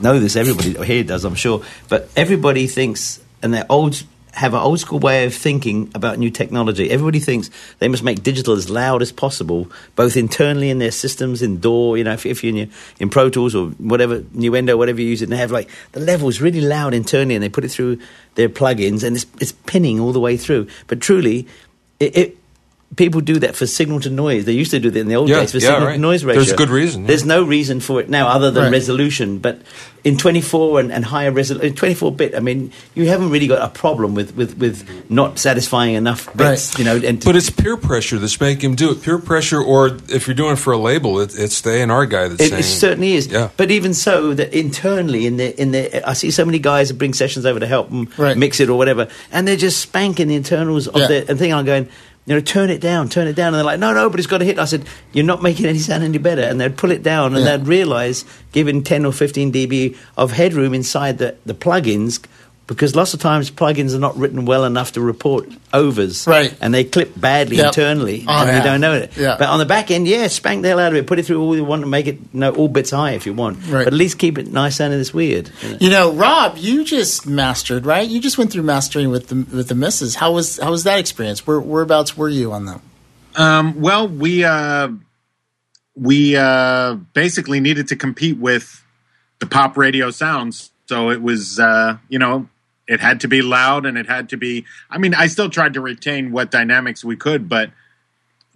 D: know this. Everybody here does, I'm sure. But everybody thinks, and they're old have an old school way of thinking about new technology. Everybody thinks they must make digital as loud as possible, both internally in their systems, in DAW, you know, if, if you're in, your, in Pro Tools or whatever, Nuendo, whatever you use, it, and they have like the levels really loud internally and they put it through their plugins and it's, it's pinning all the way through. But truly, it, it people do that for signal to noise. They used to do that in the old
F: Yeah,
D: days for
F: yeah,
D: signal
F: right.
D: to noise ratio.
F: There's good reason, yeah.
D: There's no reason for it now other than
F: Right.
D: resolution. But in 24 and, and higher resolution, 24 bit, I mean, you haven't really got a problem with, with, with not satisfying enough bits, you know. And
F: But it's peer pressure that's making him do it. Peer pressure, or if you're doing it for a label, it, it's the A&R guy that's
D: It,
F: saying.
D: it certainly is.
F: Yeah.
D: But even so, that internally in the in the, I see so many guys that bring sessions over to help them mix it or whatever, and they're just spanking the internals of
B: Yeah.
D: the and thing. I'm going. You know, turn it down, turn it down, and they're like, "No, no, but it's got to hit." I said, "You're not making any sound any better," and they'd pull it down, and
B: Yeah.
D: they'd realise, given 10 or 15 dB of headroom inside the the plugins, because lots of times plugins are not written well enough to report overs, right? And they clip badly
B: Yep.
D: internally,
B: Oh,
D: and
B: yeah.
D: you don't know it.
B: Yeah.
D: But on the back end, yeah, spank the hell out of it. Put it through all you want to make it no all bits high if you want.
B: Right.
D: But at least keep it nice sounding this weird.
B: You know, Rob, you just mastered, right? You just went through mastering with the with the misses. How was how was that experience? Where whereabouts were you on them?
G: Um, well, we uh, we uh, basically needed to compete with the pop radio sounds, so it was uh, you know it had to be loud and it had to be. I mean, I still tried to retain what dynamics we could, but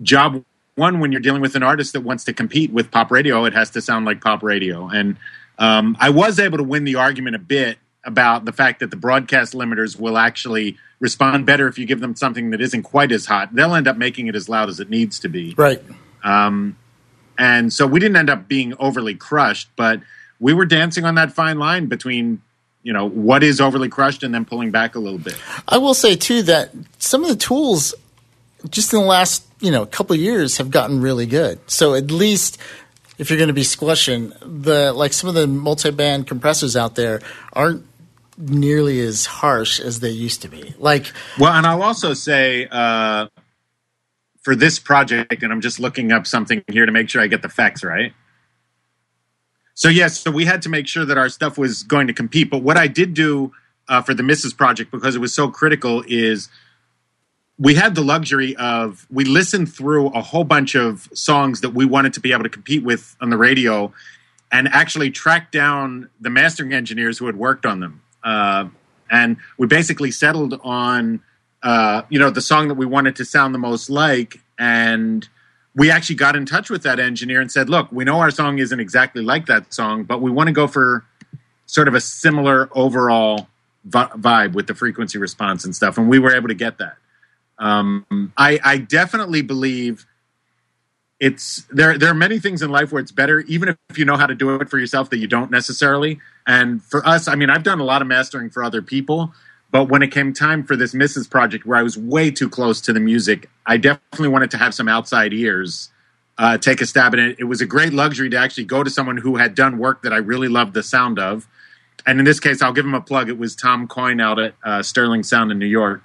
G: job one when you're dealing with an artist that wants to compete with pop radio, it has to sound like pop radio. And um, I was able to win the argument a bit about the fact that the broadcast limiters will actually respond better if you give them something that isn't quite as hot. They'll end up making it as loud as it needs to be.
B: Right.
G: Um, and so we didn't end up being overly crushed, but we were dancing on that fine line between, you know, what is overly crushed and then pulling back a little bit.
B: I will say too that some of the tools, just in the last you know couple of years, have gotten really good. So at least if you're going to be squishing the like some of the multi-band compressors out there aren't nearly as harsh as they used to be. Like
G: Well, and I'll also say uh, for this project, and I'm just looking up something here to make sure I get the facts right. So yes, so we had to make sure that our stuff was going to compete. But what I did do uh, for the Mrs. project, because it was so critical, is we had the luxury of we listened through a whole bunch of songs that we wanted to be able to compete with on the radio, and actually tracked down the mastering engineers who had worked on them. Uh, and we basically settled on uh, you know the song that we wanted to sound the most like and we actually got in touch with that engineer and said look we know our song isn't exactly like that song but we want to go for sort of a similar overall vi- vibe with the frequency response and stuff and we were able to get that. Um, I, I definitely believe it's there there are many things in life where it's better even if you know how to do it for yourself that you don't necessarily. And for us i mean i've done a lot of mastering for other people but when it came time for this mrs project where i was way too close to the music i definitely wanted to have some outside ears uh, take a stab at it. It was a great luxury to actually go to someone who had done work that i really loved the sound of. And in this case i'll give him a plug. It was tom coyne out at uh, sterling sound in new york.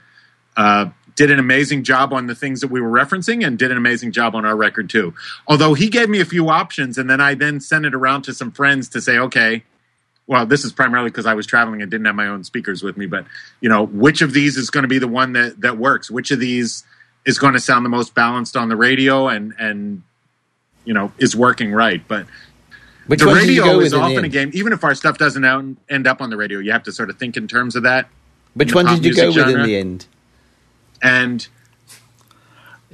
G: Uh, did an amazing job on the things that we were referencing and did an amazing job on our record too. Although he gave me a few options and then I then sent it around to some friends to say, okay, well, this is primarily because I was traveling and didn't have my own speakers with me, but you know, which of these is going to be the one that, that works? Which of these is going to sound the most balanced on the radio and, and, you know, is working right. But
D: Which
G: the
D: one did you
G: radio is often a game, even if our stuff doesn't out, end up on the radio, you have to sort of think in terms of that.
D: Which one did you go with in the end?
G: And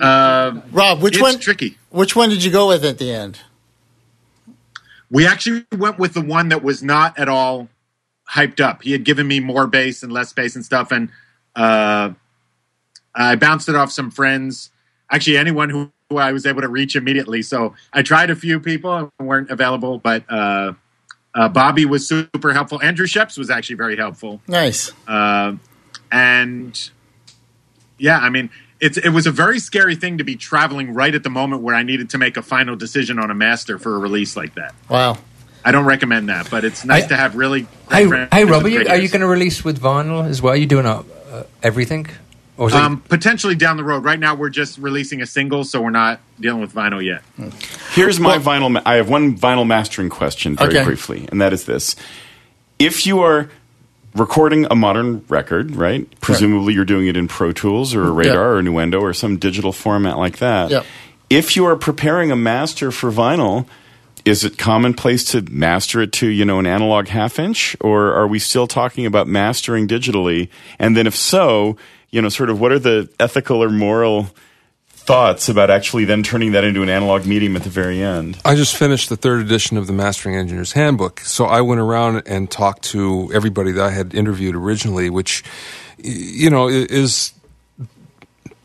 G: uh,
B: Rob, which
G: it's
B: one?
G: Tricky.
B: Which one did you go with at the end?
G: We actually went with the one that was not at all hyped up. He had given me more bass and less bass and stuff, and uh, I bounced it off some friends. Actually, anyone who, who I was able to reach immediately. So I tried a few people who weren't available, but uh, uh, Bobby was super helpful. Andrew Scheps was actually very helpful.
B: Nice.
G: Uh, and yeah, I mean, it's it was a very scary thing to be traveling right at the moment where I needed to make a final decision on a master for a release like that.
B: Wow.
G: I don't recommend that, but it's nice
C: I-
G: to have really.
C: Hey, hey, Rob, are you, you going to release with vinyl as well? Are you doing uh, uh, everything? Or is it-
G: Um, potentially down the road. Right now, we're just releasing a single, so we're not dealing with vinyl yet.
E: Here's my vinyl. Ma- I have one vinyl mastering question, very
G: Okay.
E: briefly, and that is this: if you are recording a modern record, right? Presumably you're doing it in Pro Tools or Radar or Nuendo or some digital format like that.
B: Yep.
E: If you are preparing a master for vinyl, is it commonplace to master it to, you know, an analog half inch? Or are we still talking about mastering digitally? And then if so, you know, sort of what are the ethical or moral thoughts about actually then turning that into an analog medium at the very end?
F: I just finished the third edition of the Mastering Engineer's Handbook, so I went around and talked to everybody that I had interviewed originally, which, you know, is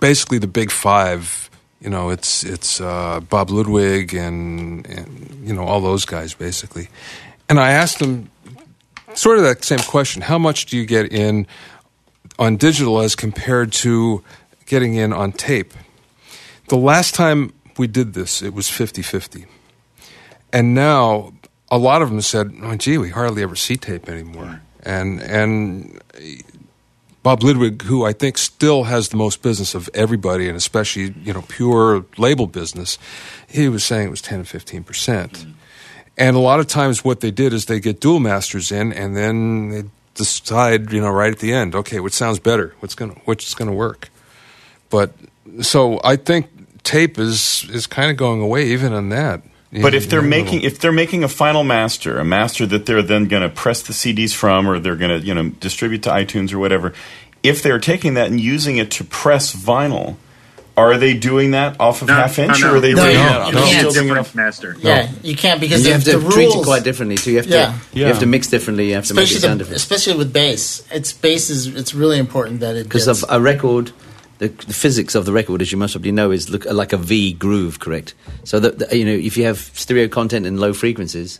F: basically the big five. You know, it's it's uh, Bob Ludwig and and you know all those guys basically, and I asked them sort of that same question: How much do you get in on digital as compared to getting in on tape? The last time we did this, it was 50 50. And now a lot of them said, oh, gee, we hardly ever see tape anymore. And, and Bob Ludwig, who I think still has the most business of everybody, and especially, you know, pure label business, he was saying it was 10 to 15%. percent And a lot of times what they did is they get dual masters in and then they decide, you know, right at the end, okay, what sounds better? What's is going to work? But so I think tape is is kind of going away even on that.
E: But if they're
F: You know,
E: making if they're making a final master, a master that they're then going to press the CDs from, or they're going to you know distribute to iTunes or whatever, if they're taking that and using it to press vinyl, are they doing that off of
G: No,
E: half inch,
G: no.
E: or are they
G: No,
E: really
G: you
E: not?
G: can't.
E: They're
G: You
E: still doing it
G: Different
E: off-
G: master.
B: Yeah, you can't because
D: And you have to
B: the
D: treat it quite differently too. You have to
B: Yeah.
D: you have to mix differently. You have to make it sound
B: the,
D: different.
B: especially with bass. It's bass is it's really important that it
D: Because of a record, the, the physics of the record, as you must probably know, is look, like a V groove, correct? So that that, you know, if you have stereo content in low frequencies,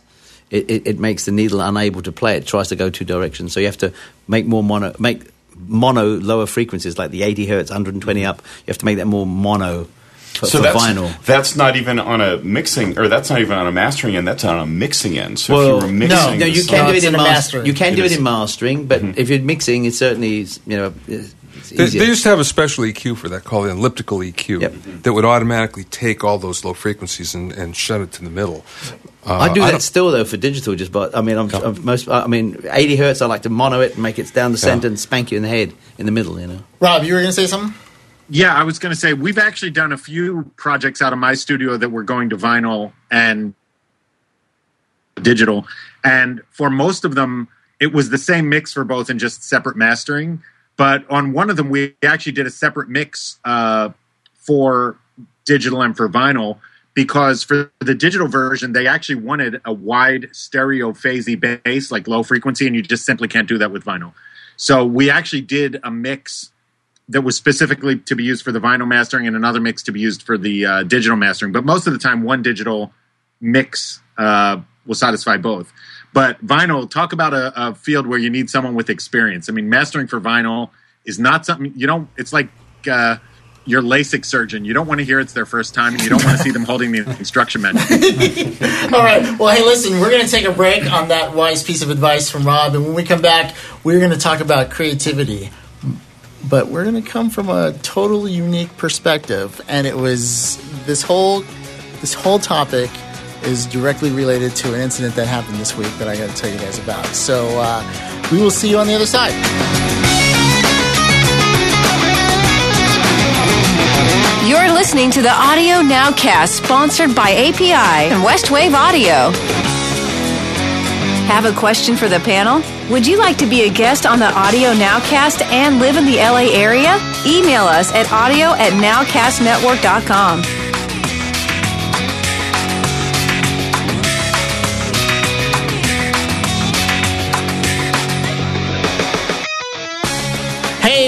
D: it, it, it makes the needle unable to play. It tries to go two directions. So you have to make more mono, make mono lower frequencies, like the 80 hertz, 120 up. You have to make that more mono for,
E: so
D: for
E: that's
D: vinyl.
E: that's not even on a mixing, or that's not even on a mastering end. That's on a mixing end. So if
D: well,
E: you were mixing,
D: no, no,
E: the
D: you
E: song-
D: can do it in
B: in a
D: mastering.
B: mastering.
D: You can
E: It
D: do it
E: is.
D: in mastering, but mm-hmm. if you're mixing, it certainly is, you know, it's
F: They,
D: easier.
F: they used to have a special EQ for that called an elliptical EQ
D: Yep.
F: that would automatically take all those low frequencies and, and shut it to the middle. Uh,
D: I do that
F: don't-
D: still though for digital. Just but I mean, I'm, I'm most. I mean, 80 hertz. I like to mono it and make it down the center and spank you in the head in the middle. You know.
B: Rob, you were going to say something?
G: Yeah, I was going to say we've actually done a few projects out of my studio that were going to vinyl and digital, and for most of them, it was the same mix for both and just separate mastering. But on one of them, we actually did a separate mix uh, for digital and for vinyl because for the digital version, they actually wanted a wide stereo phasey bass, like low frequency, and you just simply can't do that with vinyl. So we actually did a mix that was specifically to be used for the vinyl mastering and another mix to be used for the uh, digital mastering. But most of the time, one digital mix uh, will satisfy both. But vinyl, talk about a, a field where you need someone with experience. I mean, mastering for vinyl is not something you don't. It's like uh, your LASIK surgeon. You don't want to hear it's their first time, and you don't want to see them holding the instruction manual.
B: All right. Well, hey, listen, we're going to take a break on that wise piece of advice from Rob, and when we come back, we're going to talk about creativity. But we're going to come from a totally unique perspective, and it was this whole this whole topic is directly related to an incident that happened this week that I got to tell you guys about. So uh, we will see you on the other side.
A: You're listening to the Audio Nowcast, sponsored by API and Westlake Audio. Have a question for the panel? Would you like to be a guest on the Audio Nowcast and live in the LA area? Email us at audio at nowcastnetwork.com.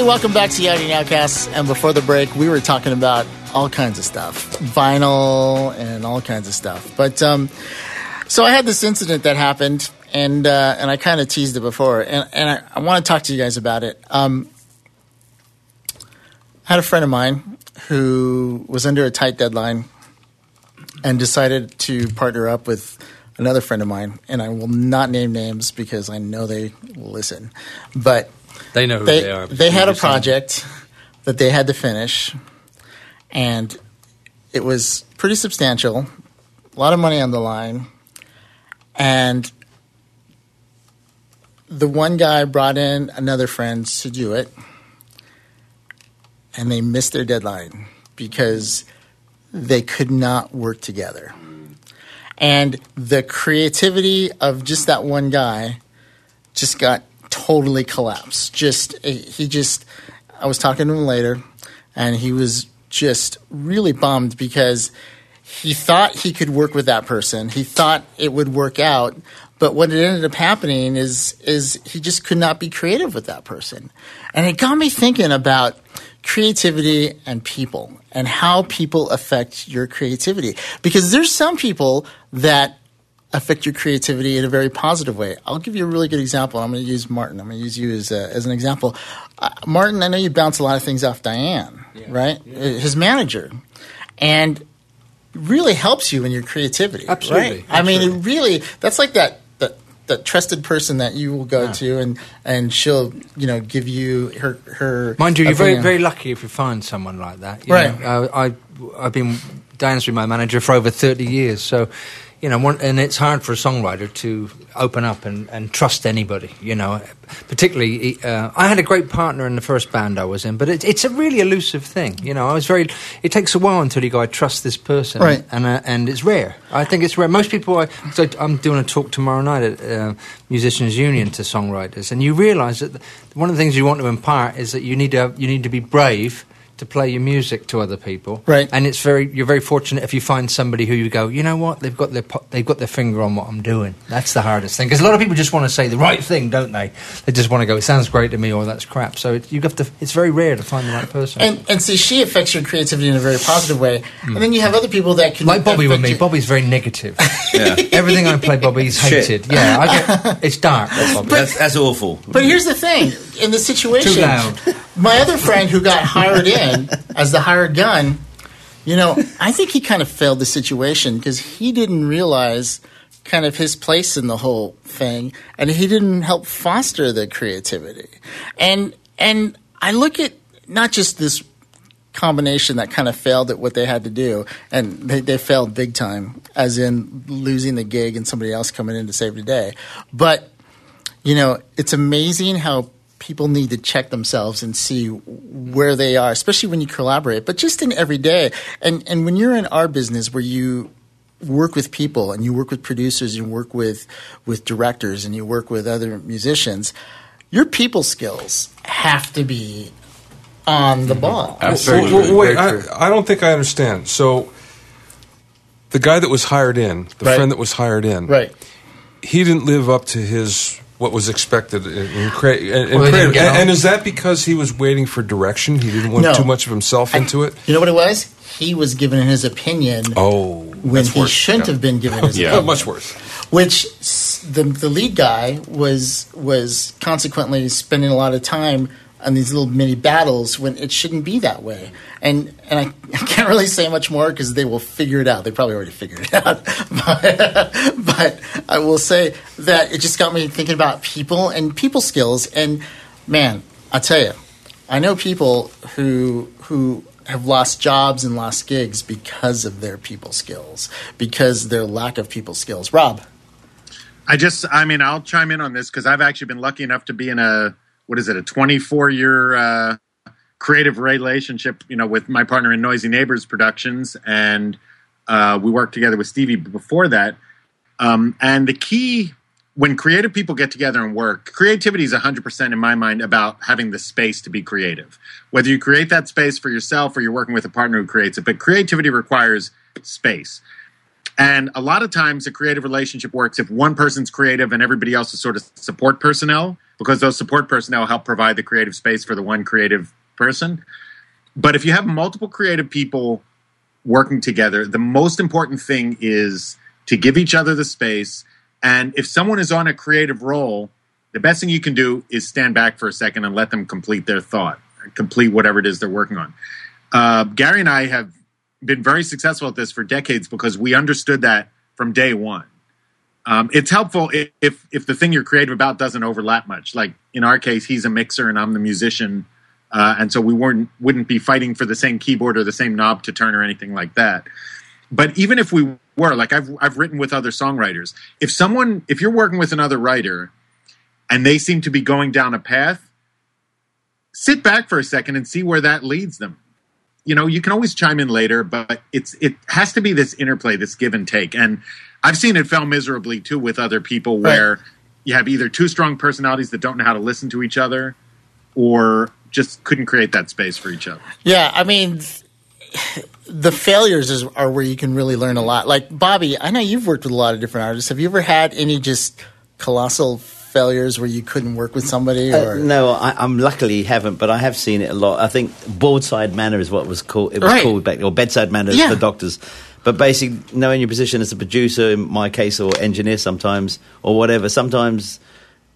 B: welcome back to Audio Nowcast. And before the break, we were talking about all kinds of stuff, vinyl and all kinds of stuff. But um, so I had this incident that happened, and uh, and I kind of teased it before, and and I, I want to talk to you guys about it. Um, I had a friend of mine who was under a tight deadline and decided to partner up with another friend of mine, and I will not name names because I know they listen, but
J: They know who
B: they,
J: they, are.
B: they had a project that they had to finish, and it was pretty substantial, a lot of money on the line, and the one guy brought in another friend to do it, and they missed their deadline because they could not work together. And the creativity of just that one guy just got totally collapsed. Just he just I was talking to him later and he was just really bummed because he thought he could work with that person. He thought it would work out, but what ended up happening is is he just could not be creative with that person. And it got me thinking about creativity and people and how people affect your creativity because there's some people that affect your creativity in a very positive way. I'll give you a really good example. I'm going to use Martin. I'm going to use you as, a, as an example. Uh, Martin, I know you bounce a lot of things off Diane, yeah. right? Yeah. His manager. And really helps you in your creativity.
C: Absolutely.
B: Right? Absolutely. I mean, it really, that's like that that trusted person that you will go yeah. to and and she'll you know give you her her
C: mind you you're very very lucky if you find someone like that
B: right
C: know, I, I I've been Diane's been my manager for over 30 years so you know, one, and it's hard for a songwriter to open up and, and trust anybody, you know. Particularly, uh, I had a great partner in the first band I was in, but it, it's a really elusive thing, you know. I was very. It takes a while until you go, I trust this person,
B: right?
C: And uh, and it's rare. I think it's rare. Most people, I, so I'm doing a talk tomorrow night at uh, Musicians Union to songwriters, and you realise that one of the things you want to impart is that you need to you need to be brave to play your music to other people.
B: Right.
C: And it's very you're very fortunate if you find somebody who you go, you know what, they've got their they've got their finger on what I'm doing. That's the hardest thing because a lot of people just want to say the right thing, don't they? They just want to go, it sounds great to me, or that's crap. So it, you have to. It's very rare to find the right person.
B: And and see, she affects your creativity in a very positive way. Mm. And then you have other people that can
C: like Bobby with me. You. Bobby's very negative. yeah. Everything I play, Bobby's hated. Yeah, I get, it's dark.
K: That's, but, that's, that's awful.
B: But here's the thing: in the situation,
C: Too loud.
B: My other friend who got hired in as the hired gun, you know, I think he kind of failed the situation because he didn't realize kind of his place in the whole thing, and he didn't help foster the creativity. And and I look at not just this combination that kind of failed at what they had to do, and they, they failed big time, as in losing the gig and somebody else coming in to save the day. But you know, it's amazing how people need to check themselves and see where they are, especially when you collaborate, but just in every day. And and when you're in our business where you work with people and you work with producers, and you work with with directors and you work with other musicians, your people skills have to be on the mm-hmm. ball.
F: Absolutely. Well, well, wait, I, I don't think I understand. So the guy that was hired in, the
B: right.
F: friend that was hired in,
B: right.
F: he didn't live up to his what was expected in, in, crea- in, in creative. And, and, is that because he was waiting for direction? He didn't want
B: no.
F: too much of himself
B: I,
F: into it.
B: You know what it was? He was given his opinion.
F: Oh,
B: when he
F: worse.
B: shouldn't
F: yeah.
B: have been given his
F: yeah.
B: opinion.
F: much worse.
B: Which the the lead guy was was consequently spending a lot of time on these little mini battles when it shouldn't be that way. And and I, I can't really say much more because they will figure it out. They probably already figured it out. but, but I will say that it just got me thinking about people and people skills. And man, I tell you, I know people who who have lost jobs and lost gigs because of their people skills, because their lack of people skills. Rob.
G: I just, I mean, I'll chime in on this because I've actually been lucky enough to be in a what is it, a 24 year uh, creative relationship, you know, with my partner in Noisy Neighbors Productions, and uh, we worked together with Stevie before that. Um, and the key when creative people get together and work, creativity is 100% in my mind about having the space to be creative. Whether you create that space for yourself or you're working with a partner who creates it, but creativity requires space. And a lot of times a creative relationship works if one person's creative and everybody else is sort of support personnel because those support personnel help provide the creative space for the one creative person. But if you have multiple creative people working together, the most important thing is to give each other the space. And if someone is on a creative role, the best thing you can do is stand back for a second and let them complete their thought, complete whatever it is they're working on. Uh, Gary and I have been very successful at this for decades because we understood that from day one. Um, it's helpful if, if, if the thing you're creative about doesn't overlap much. Like in our case, he's a mixer and I'm the musician, uh, and so we weren't wouldn't be fighting for the same keyboard or the same knob to turn or anything like that. But even if we were, like I've I've written with other songwriters, if someone if you're working with another writer and they seem to be going down a path, sit back for a second and see where that leads them. You know, you can always chime in later, but it's it has to be this interplay, this give and take. And I've seen it fail miserably too with other people where you have either two strong personalities that don't know how to listen to each other or just couldn't create that space for each other.
B: Yeah, I mean, the failures is, are where you can really learn a lot. Like Bobby, I know you've worked with a lot of different artists. Have you ever had any just colossal failures where you couldn't work with somebody?
D: Uh,
B: Or
D: no, I, I'm luckily haven't, but I have seen it a lot. I think broadside manner is what was called. It was
B: Right.
D: called back, or bedside manner
B: Yeah.
D: for doctors. But basically, knowing your position as a producer, in my case, or engineer, sometimes, or whatever. Sometimes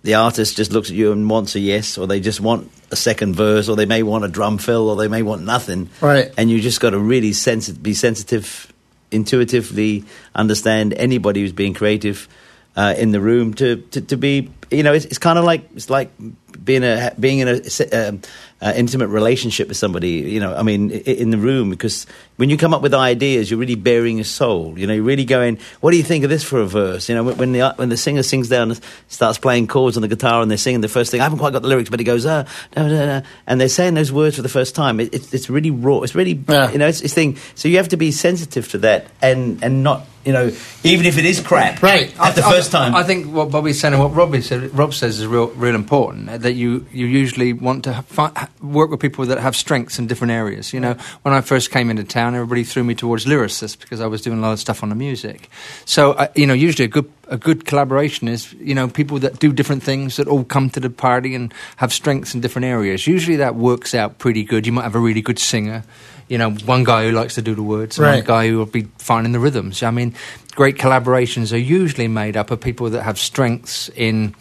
D: the artist just looks at you and wants a yes, or they just want a second verse, or they may want a drum fill, or they may want nothing.
B: Right.
D: And you just got to really sensi- be sensitive, intuitively understand anybody who's being creative uh, in the room to, to, to be. You know, it's, it's kind of like it's like being a being in a um, uh, intimate relationship with somebody. You know, I mean, in the room because when you come up with ideas, you're really bearing your soul. You know, you're really going, "What do you think of this for a verse?" You know, when- when the when the singer sings down, and starts playing chords on the guitar, and they're singing the first thing. I haven't quite got the lyrics, but he goes, "Ah," da, da, da," and they're saying those words for the first time. It, it's it's really raw. It's really you know, it's, it's thing. So you have to be sensitive to that and and not you know, even if it is crap,
B: right?
D: At the
C: I-
D: first time,
C: I think what Bobby's saying and what Robbie said, Rob says is real, real important. uh, That you, you usually want to fi- work with people that have strengths in different areas. You know, when I first came into town, everybody threw me towards lyricists because I was doing a lot of stuff on the music. So, uh, you know, usually a good a good collaboration is you know people that do different things that all come to the party and have strengths in different areas. Usually that works out pretty good. You might have a really good singer. You know, one guy who likes to do the words, and one guy who will be finding the rhythms. I mean, great collaborations are usually made up of people that have strengths in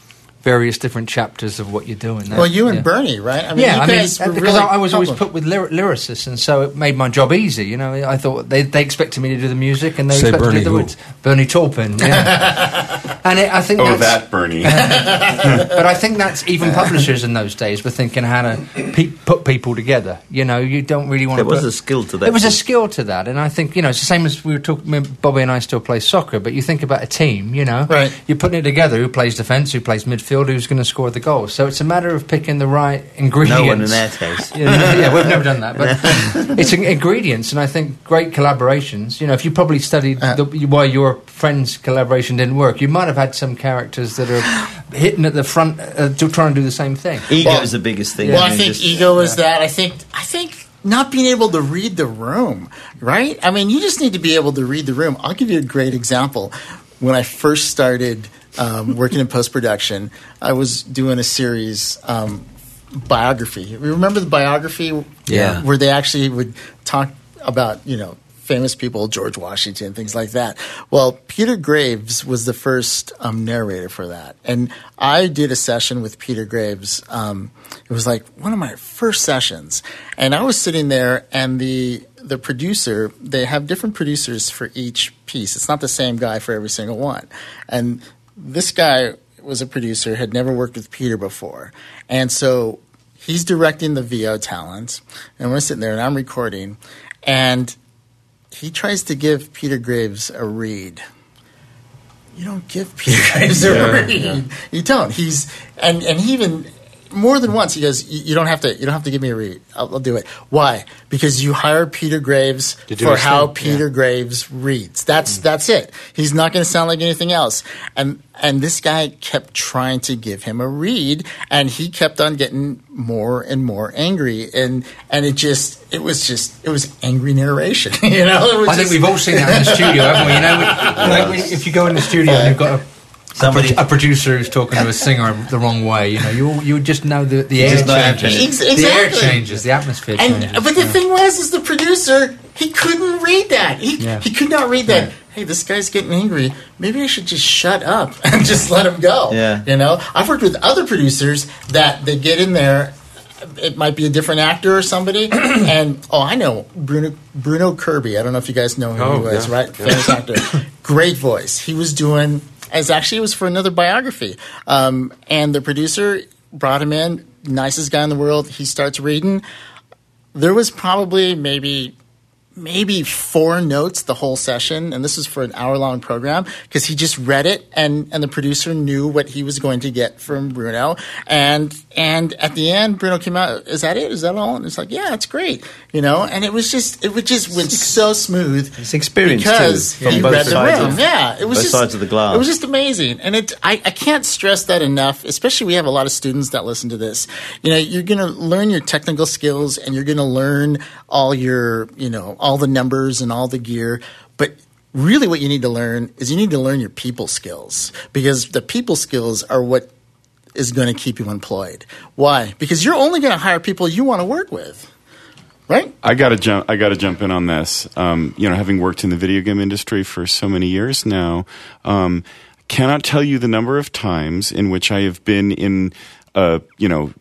C: various different chapters of what you're doing.
B: well, you and
C: Yeah.
B: Bernie, right? I mean,
C: yeah,
B: you
C: I mean,
B: guys were
C: because
B: really
C: I, I was always put with lyr- lyricists, and so it made my job easy. You know, I thought they, they expected me to do the music, and they
F: Say
C: expected
F: Bernie
C: to do the
F: who?
C: words. Bernie Taupin, yeah. and it, I think
E: Oh, that Bernie.
C: but I think that's even publishers in those days were thinking how to pe- put people together. You know, you don't really want
D: there
C: to.
D: was
C: put,
D: a skill to that.
C: there was a skill to that, and I think you know it's the same as we were talking. Bobby and I still play soccer, but you think about a team. You know,
B: Right.
C: You're putting it together. Who plays defence? Who plays midfield? Who's going to score the goal. So it's a matter of picking the right ingredients.
D: No one in our case.
C: yeah, yeah, we've never done that, but it's in- ingredients, and I think great collaborations. You know, if you probably studied
B: Uh.
C: the, why your friend's collaboration didn't work, you might have had some characters that are hitting at the front uh, to try and do the same thing.
D: Ego
B: Well-
D: is the biggest thing.
B: Well, I
D: mean,
B: think
D: just-
B: ego is that. I think I think not being able to read the room, right? I mean, you just need to be able to read the room. I'll give you a great example. When I first started um, working in post production, I was doing a series um, biography. You remember the biography?
D: Yeah.
B: Where they actually would talk about you know famous people, George Washington, things like that. Well, Peter Graves was the first um, narrator for that, and I did a session with Peter Graves. Um, it was like one of my first sessions, and I was sitting there, and the the producer they have different producers for each piece. It's not the same guy for every single one, and this guy was a producer had never worked with Peter before, and so he's directing the VO talent, and we're sitting there, and I'm recording, and he tries to give Peter Graves a read. You don't give Peter Graves a
F: Yeah,
B: read.
F: yeah.
B: You don't. He's and and he even more than once he goes, "You don't have to. You don't have to give me a read. I'll, I'll do it. Why? Because you hired Peter Graves for how
F: thing,
B: Peter Graves reads. That's mm. that's it. He's not going to sound like anything else. And and this guy kept trying to give him a read, and he kept on getting more and more angry, and and it just it was just it was angry narration. you know,
C: I think we've all seen that in the studio, haven't we? You know, like, when- if you go in the studio and you've got a,
D: Somebody-
C: a producer who's talking to a singer the wrong way, you know, you you just know the, the air changes,
B: Ex-
C: the air changes, the atmosphere changes.
B: And but the
C: yeah.
B: thing was, is the producer he couldn't read that. He
C: Yeah.
B: he could not read that. Hey, this guy's getting angry. Maybe I should just shut up and just let him go.
D: Yeah.
B: You know, I've worked with other producers that they get in there. It might be a different actor or somebody, and oh, I know Bruno Bruno Kirby. I don't know if you guys know who
F: Oh,
B: he was,
F: yeah.
B: right? Famous actor, great voice. He was doing as actually it was for another biography, um, and the producer brought him in, nicest guy in the world. He starts reading there was probably maybe maybe four notes the whole session, and this was for an hour long program because he just read it, and and the producer knew what he was going to get from Bruno, and and at the end, Bruno came out. Is that it? Is that all? And it's like, yeah, it's great, you know. And it was just it would just went so smooth.
D: It's experience too,
B: because
D: from
B: he
D: both
B: read the
D: sides
B: room.
D: of-
B: yeah, it was
D: both
B: just
D: sides of the glass.
B: It was just amazing, and it I, I can't stress that enough. Especially we have a lot of students that listen to this. You know, you're going to learn your technical skills, and you're going to learn all your you know all the numbers and all the gear, but. Really, what you need to learn is you need to learn your people skills because the people skills are what is going to keep you employed. Why? Because you're only going to hire people you want to work with, right?
E: I got to jump. I got to jump in on this. Um, you know, having worked in the video game industry for so many years now, um, cannot tell you the number of times in which I have been in, a, you know,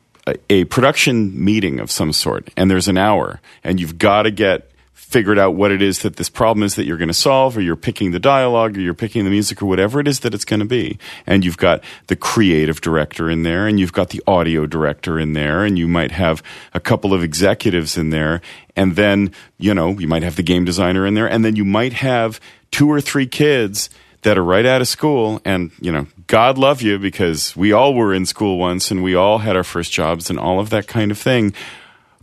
E: a production meeting of some sort, and there's an hour, and you've got to get figured out what it is that this problem is that you're going to solve, or you're picking the dialogue, or you're picking the music, or whatever it is that it's going to be. And you've got the creative director in there, and you've got the audio director in there, and you might have a couple of executives in there, and then, you know, you might have the game designer in there, and then you might have two or three kids that are right out of school. And you know god love you because we all were in school once and we all had our first jobs and all of that kind of thing.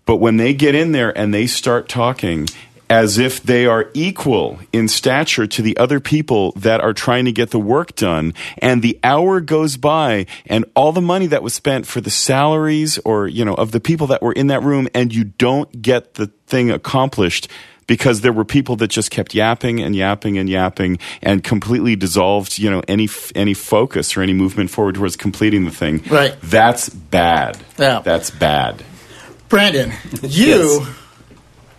E: But when they get in there and they start talking as if they are equal in stature to the other people that are trying to get the work done. And the hour goes by and all the money that was spent for the salaries or you know of the people that were in that room and you don't get the thing accomplished because there were people that just kept yapping and yapping and yapping and completely dissolved you know any any focus or any movement forward towards completing the thing.
B: Right.
E: that's bad.
B: Yeah.
E: that's bad.
B: Brandon, you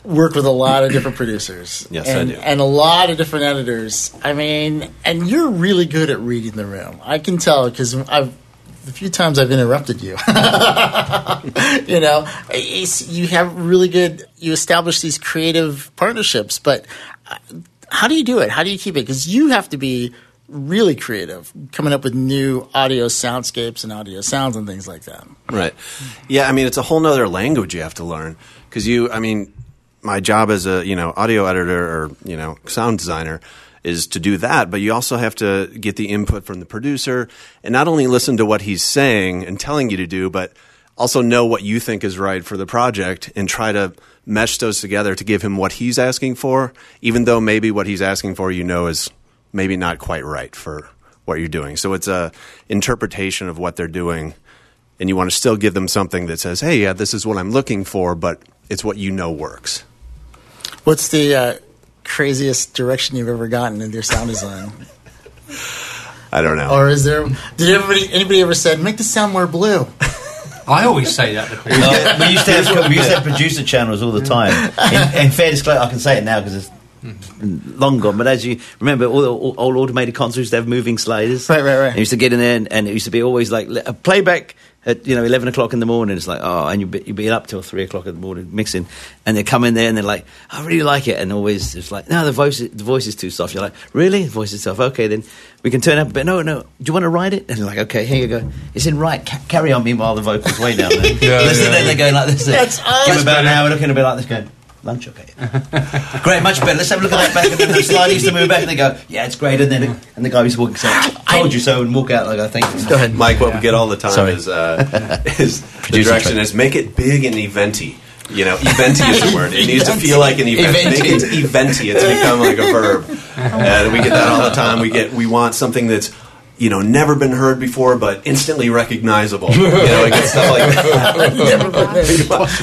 B: work with a lot of different producers.
L: Yes, I
B: and,
L: do.
B: And a lot of different editors. I mean, and you're really good at reading the room. I can tell because I've the few times I've interrupted you. you know, you have really good. You establish these creative partnerships, but uh, how do you do it? How do you keep it? Because you have to be really creative, coming up with new audio soundscapes and audio sounds and things like that.
L: Right. Yeah, I mean, it's a whole nother language you have to learn because you, I mean, my job as a you know audio editor or you know sound designer is to do that, but you also have to get the input from the producer and not only listen to what he's saying and telling you to do, but also know what you think is right for the project and try to mesh those together to give him what he's asking for, even though maybe what he's asking for you know is maybe not quite right for what you're doing. So it's a interpretation of what they're doing and you want to still give them something that says, "Hey, yeah, this is what I'm looking for," but it's what you know works.
B: What's the uh, craziest direction you've ever gotten in your sound design?
L: I don't know.
B: Or is there? Did everybody anybody ever said make the sound more blue?
J: I always say that to people.
D: Uh, we used to have we used to have producer channels all the time. In, in fair disclosure, I can say it now because it's long gone. But as you remember, all the all, old automated consoles used to have moving sliders.
B: Right, right, right.
D: And you used to get in there, and, and it used to be always like a playback at you know eleven o'clock in the morning. It's like oh, and you'd be, you'd be up till three o'clock in the morning mixing, and they come in there and they're like, I really like it, and always it's like no, the voice the voice is too soft. You're like really, the voice is soft. Okay, then we can turn up, but no, no. Do you want to write it? And they're like, okay, here you go. It's in right. Ca- carry on. Meanwhile, the vocals way down there.
F: Yeah,
D: Listen,
F: yeah.
D: then they're going like this.
B: That's
D: Give
B: awesome.
D: them about an hour looking a bit like this, going. Lunch, okay. great, much better. Let's have a look at that back. And then the slide used to move back, and they go, "Yeah, it's great." And then, and the guy used walking, say, "Told you so," and walk out like I think.
B: Go ahead.
L: Mike, what we get all the time
D: Sorry.
L: is uh, is the direction is make it big and eventy. You know, eventy is the word. It needs to feel like an event.
D: Eventy.
L: Make it eventy. It's become like a verb, and we get that all the time. We get we want something that's you know never been heard before, but instantly recognizable. You know, we get stuff like that.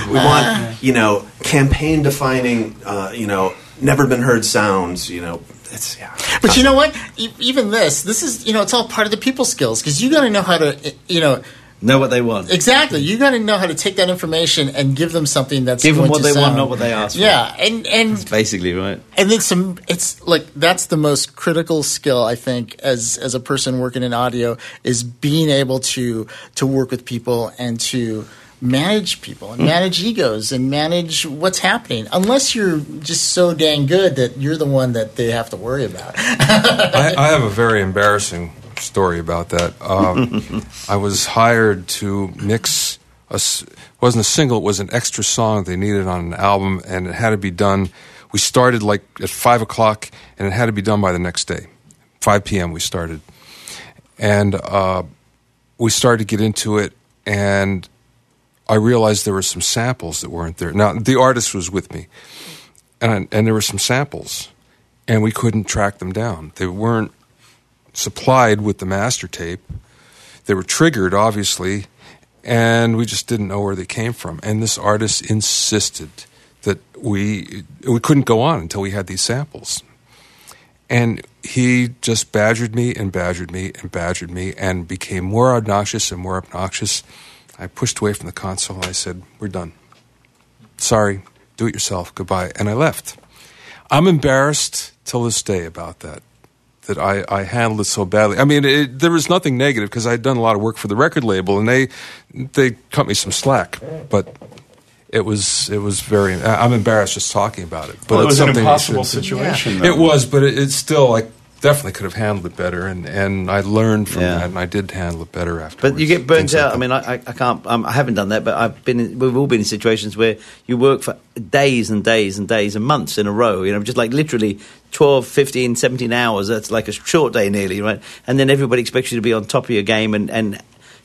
L: we want you know campaign defining. Uh, you know, never been heard sounds. You know, it's yeah.
B: But you know what? E- even this, this is you know, it's all part of the people skills because you got to know how to, you know,
D: Know what they want.
B: exactly. You got to know how to take that information and give them something that's
D: Give them what
B: to
D: they want, not what they ask for.
B: Yeah, and and
D: Basically, right?
B: and it's some it's like that's the most critical skill i think as as a person working in audio is being able to to work with people and to manage people and hmm. manage egos and manage what's happening unless you're just so dang good that you're the one that they have to worry about
F: I, I have a very embarrassing story about that. Um, I was hired to mix a wasn't a single; it was an extra song they needed on an album, and it had to be done We started like at five o'clock, and it had to be done by the next day. 5 p.m. we started, and uh, we started to get into it, and I realized there were some samples that weren't there. Now the artist was with me, and and there were some samples, and we couldn't track them down. They weren't supplied with the master tape. They were triggered, obviously, and we just didn't know where they came from. And this artist insisted that we we couldn't go on until we had these samples. And he just badgered me and badgered me and badgered me and became more obnoxious and more obnoxious. I pushed away from the console. I said, "We're done. Sorry, do it yourself. Goodbye." And I left. I'm embarrassed till this day about that. That I, I handled it so badly. I mean, it, there was nothing negative because I'd done a lot of work for the record label, and they they cut me some slack. But it was it was very. I'm embarrassed just talking about it. But
E: Well, it was an
F: something
E: impossible
F: should-
E: situation,
F: It was, but it, it's still I definitely could have handled it better, and, and I learned from
D: Yeah.
F: that, and I did handle it better after.
D: But you get burnt out. I mean, I, I, can't. Um, I haven't done that, but I've been. In, we've all been in situations where you work for days and days and days and months in a row. You know, just like literally 12, 15, 17 hours. That's like a short day, nearly, right? And then everybody expects you to be on top of your game and and.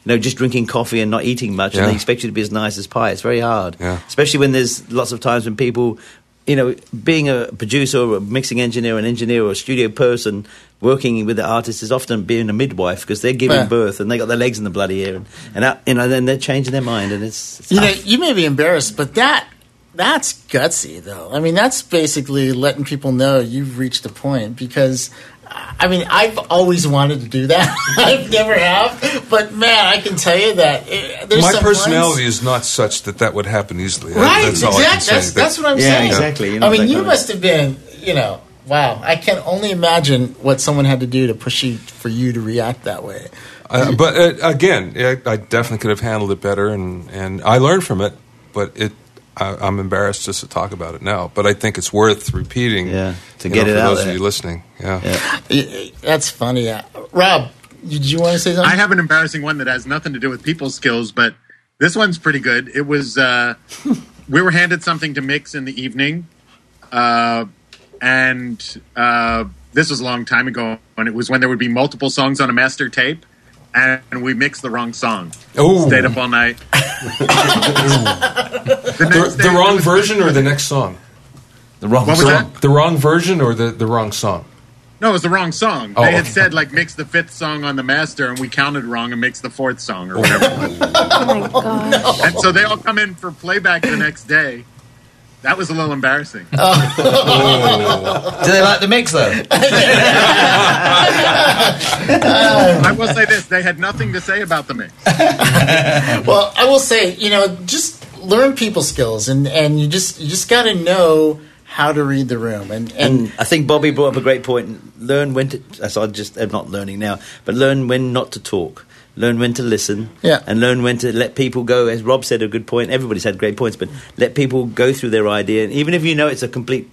D: You know, just drinking coffee and not eating much, and they expect you to be as nice as pie. It's very hard,
F: Yeah.
D: especially when there's lots of times when people, you know, being a producer or a mixing engineer, an engineer or a studio person working with the artist is often being a midwife because they're giving
B: Yeah.
D: birth and they got their legs in the bloody air, and, and out, you know, then they're changing their mind, and it's, it's
B: You know, you may be embarrassed, but that that's gutsy, though. I mean, that's basically letting people know you've reached a point because. I mean, I've always wanted to do that. I've never have, but man, I can tell you that eh, there's
F: My
B: some
F: personality
B: lines-
F: is not such that that would happen easily. I-
B: right?
F: That's all I can
B: exactly.
F: say.
B: That's, that's what I'm
D: Yeah,
B: saying.
D: exactly. You
B: I mean, you must have been, you know, wow. I can only imagine what someone had to do to push you for you to react that way.
F: Uh, but uh, again, I, I definitely could have handled it better, and, and I learned from it. But it, I, I'm embarrassed just to talk about it now. But I think it's worth repeating.
D: Yeah, to get
F: know,
D: it
F: for
D: out
F: those
D: there.
F: of you listening. Yeah.
D: Yeah.
B: That's funny. Uh, Rob, did you want to say something?
G: I have an embarrassing one that has nothing to do with people skills, but this one's pretty good. It was uh, we were handed something to mix in the evening, uh, and uh, this was a long time ago, and it was when there would be multiple songs on a master tape, and we mixed the wrong song.
F: Ooh.
G: Stayed up all night. the,
F: The, the wrong
G: was-
F: version or the next song?
D: The wrong
G: What was
D: song.
G: that?
F: The wrong version or the, the wrong song?
G: No, it was the wrong song.
F: Oh,
G: they had
F: okay.
G: said like mix the fifth song on the master, and we counted wrong and mixed the fourth song or whatever.
H: Oh my gosh.
G: And so they all come in for playback the next day. That was a little embarrassing. Oh.
I: Do they like the mix though?
G: I will say this: they had nothing to say about the mix.
B: well, I will say, you know, just learn people skills, and and you just you just got to know how to read the room, and and
D: And I think Bobby brought up a great point. Learn when to. So I just am not learning now, but learn when not to talk. Learn when to listen.
B: Yeah.
D: And learn when to let people go. As Rob said, a good point. Everybody's had great points, but let people go through their idea, and even if you know it's a complete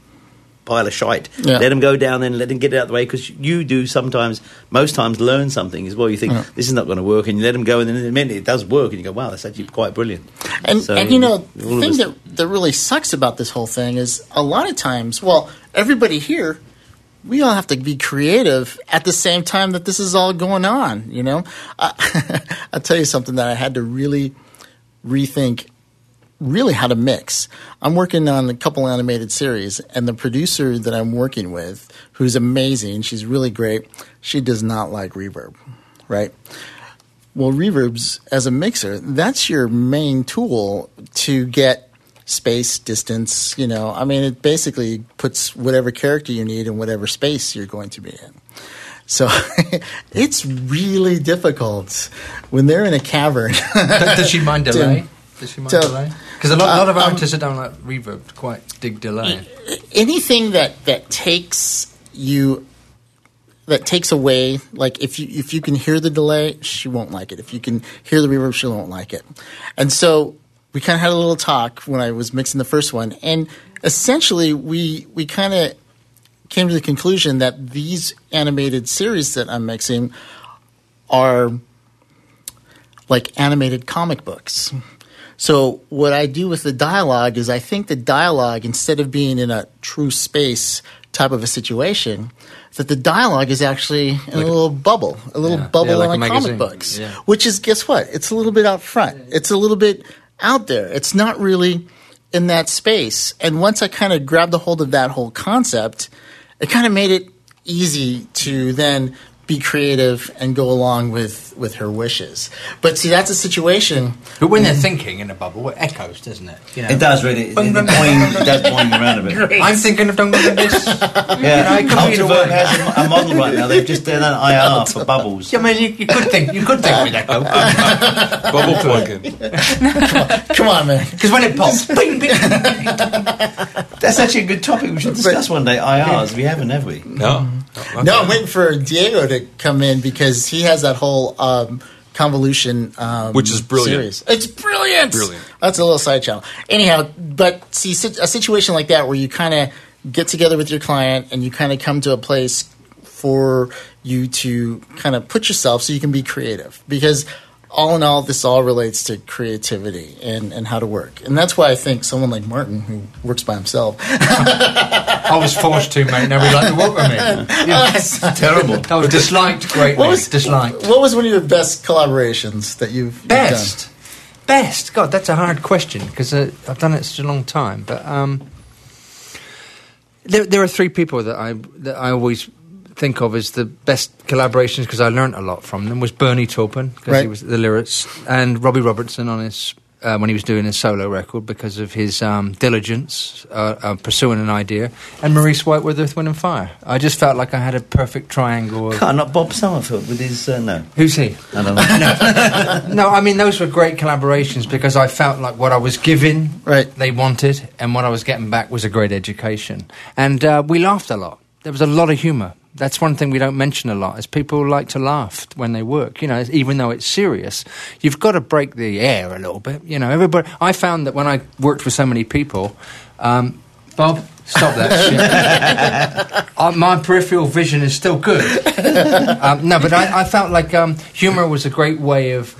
D: pile of shite,
B: Yeah.
D: let them go down and let them get it out of the way because you do sometimes, most times, learn something as well. You think
B: Yeah.
D: this is not going to work, and you let them go, and then in a minute it does work, and you go, "Wow, that's actually quite brilliant."
B: And,
D: So,
B: and you know, the thing that, that really sucks about this whole thing is a lot of times, well, everybody here, we all have to be creative at the same time that this is all going on, you know? Uh, I'll tell you something that I had to really rethink really how to mix. I'm working on a couple animated series, and the producer that I'm working with, who's amazing, she's really great, she does not like reverb, right? Well, reverbs as a mixer, that's your main tool to get space, distance, you know. I mean, it basically puts whatever character you need in whatever space you're going to be in. So it's really difficult when they're in a cavern.
C: Does she mind
B: to-
C: delay? Does she mind
B: to-
C: delay? Because a lot, a lot of
B: Uh, um,
C: artists that don't like reverb quite dig delay.
B: anything that that takes you that takes away like if you if you can hear the delay she won't like it if you can hear the reverb she won't like it and so we kind of had a little talk when i was mixing the first one and essentially we we kind of came to the conclusion that these animated series that i'm mixing are like animated comic books So what I do with the dialogue is I think the dialogue, instead of being in a true space type of a situation, that the dialogue is actually in a little bubble, a little
C: Yeah.
B: bubble
C: Yeah, like
B: on comic books,
C: Yeah.
B: which is guess what? It's a little bit out front. It's a little bit out there. It's not really in that space. And once I kind of grabbed a hold of that whole concept, it kind of made it easy to then be creative and go along with with her wishes. But see, that's a situation.
C: But when they're mm-hmm. thinking in a bubble, it echoes, doesn't it? You know?
D: It does really. It, it, boing, it does boing around a bit.
C: I'm thinking of doing this.
D: Yeah,
C: You know, it could be either
D: Ultraverb
C: way.
D: has a, a model right now. They've just done an IR for bubbles.
C: Yeah, I mean, you, you could think, you could think with echo.
F: Bubble plug-in.
B: Come on, man.
C: Because when it pops, bing, bing.
D: That's actually a good topic. We should discuss one day. IRs. We haven't, have we?
F: No.
B: No, I'm waiting for Diego to come in because he has that whole um, convolution, um,
F: Which is brilliant.
B: Series. It's brilliant.
F: Brilliant.
B: That's a little side channel. Anyhow, but see, a situation like that where you kind of get together with your client and you kind of come to a place for you to kind of put yourself so you can be creative because all in all this all relates to creativity and, and how to work and that's why i think someone like martin who works by himself
C: I was forced to, mate. Nobody liked to work with me. Yeah.
D: Terrible.
C: I was disliked greatly.
B: What was-
C: disliked.
B: what was one of your best collaborations that you've?
C: Best. Best. God, that's a hard question because uh, I've done it such a long time. But um, there, there are three people that I that I always think of as the best collaborations because I learned a lot from them. Was Bernie Taupin because he was the lyrics, and Robbie Robertson on his. Uh, when he was doing his solo record, because of his um, diligence uh, uh, pursuing an idea, and Maurice White with Earth, Wind and Fire. I just felt like I had a perfect triangle. Of,
D: Can't not Bob Summerfield with his uh, no.
C: Who's he?
D: I don't know.
C: no, I mean those were great collaborations because I felt like what I was giving,
B: Right.
C: they wanted, and what I was getting back was a great education. And uh, we laughed a lot. There was a lot of humour. That's one thing we don't mention a lot. Is people like to laugh when they work. You know, even though it's serious, you've got to break the air a little bit. You know, everybody. I found that when I worked with so many people, um, Bob, stop that shit. uh, my peripheral vision is still good. um, no, but I, I felt like um, humour was a great way of,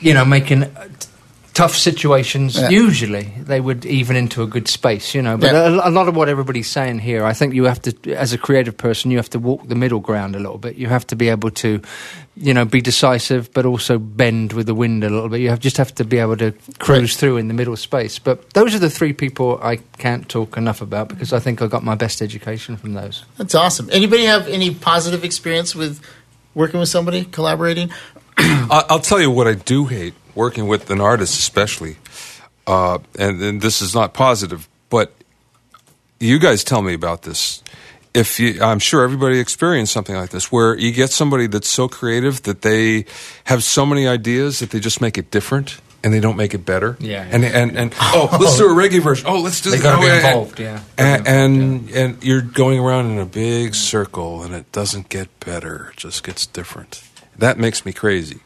C: you know, making tough situations.
B: Yeah.
C: Usually, they would even into a good space, you know. But
B: Yeah.
C: a, a lot of what everybody's saying here, I think you have to, as a creative person, you have to walk the middle ground a little bit. You have to be able to, you know, be decisive, but also bend with the wind a little bit. You have just have to be able to cruise through in the middle space. But those are the three people I can't talk enough about because I think I got my best education from those.
B: That's awesome. Anybody have any positive experience with working with somebody, collaborating?
F: I'll tell you what I do hate working with an artist, especially, uh, and, and this is not positive, but you guys tell me about this. If you, I'm sure everybody experienced something like this, where you get somebody that's so creative that they have so many ideas that they just make it different and they don't make it better.
C: Yeah.
F: And and and oh, let's do a reggae version. Oh, let's do.
C: They
F: the-
C: gotta
F: oh,
C: be
F: and-
C: involved, yeah.
F: And and, and you're going around in a big circle, and it doesn't get better; it just gets different. That makes me crazy.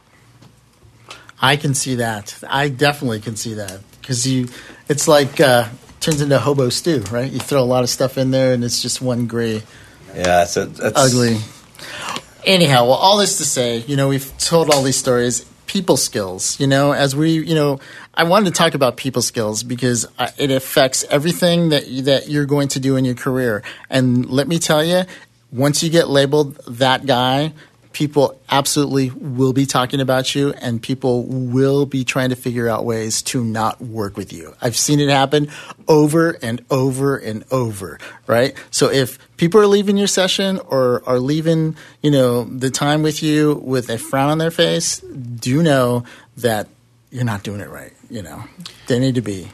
B: I can see that. I definitely can see that because you, it's like uh, turns into hobo stew, right? You throw a lot of stuff in there, and it's just one gray,
D: Yeah, so that's
B: ugly. Anyhow, well, all this to say, you know, we've told all these stories. People skills, you know, as we, you know, I wanted to talk about people skills because it affects everything that you, that you're going to do in your career. And let me tell you, once you get labeled that guy, people absolutely will be talking about you and people will be trying to figure out ways to not work with you. I've seen it happen over and over and over, right? So if people are leaving your session or are leaving, you know, the time with you with a frown on their face, do know that you're not doing it right, you know. They need to be.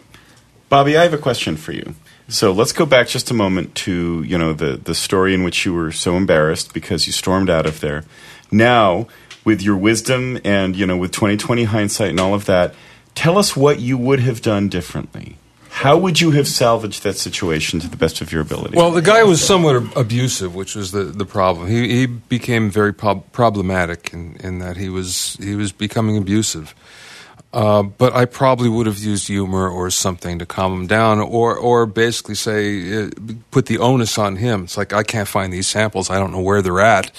E: Bobby, I have a question for you. So let's go back just a moment to you know the the story in which you were so embarrassed because you stormed out of there. Now, with your wisdom and you know with 2020 hindsight and all of that, tell us what you would have done differently. How would you have salvaged that situation to the best of your ability?
F: Well, the guy was somewhat abusive, which was the, the problem. He, he became very prob- problematic in, in that he was he was becoming abusive. Uh, but I probably would have used humor or something to calm him down, or or basically say uh, put the onus on him. It's like I can't find these samples. I don't know where they're at.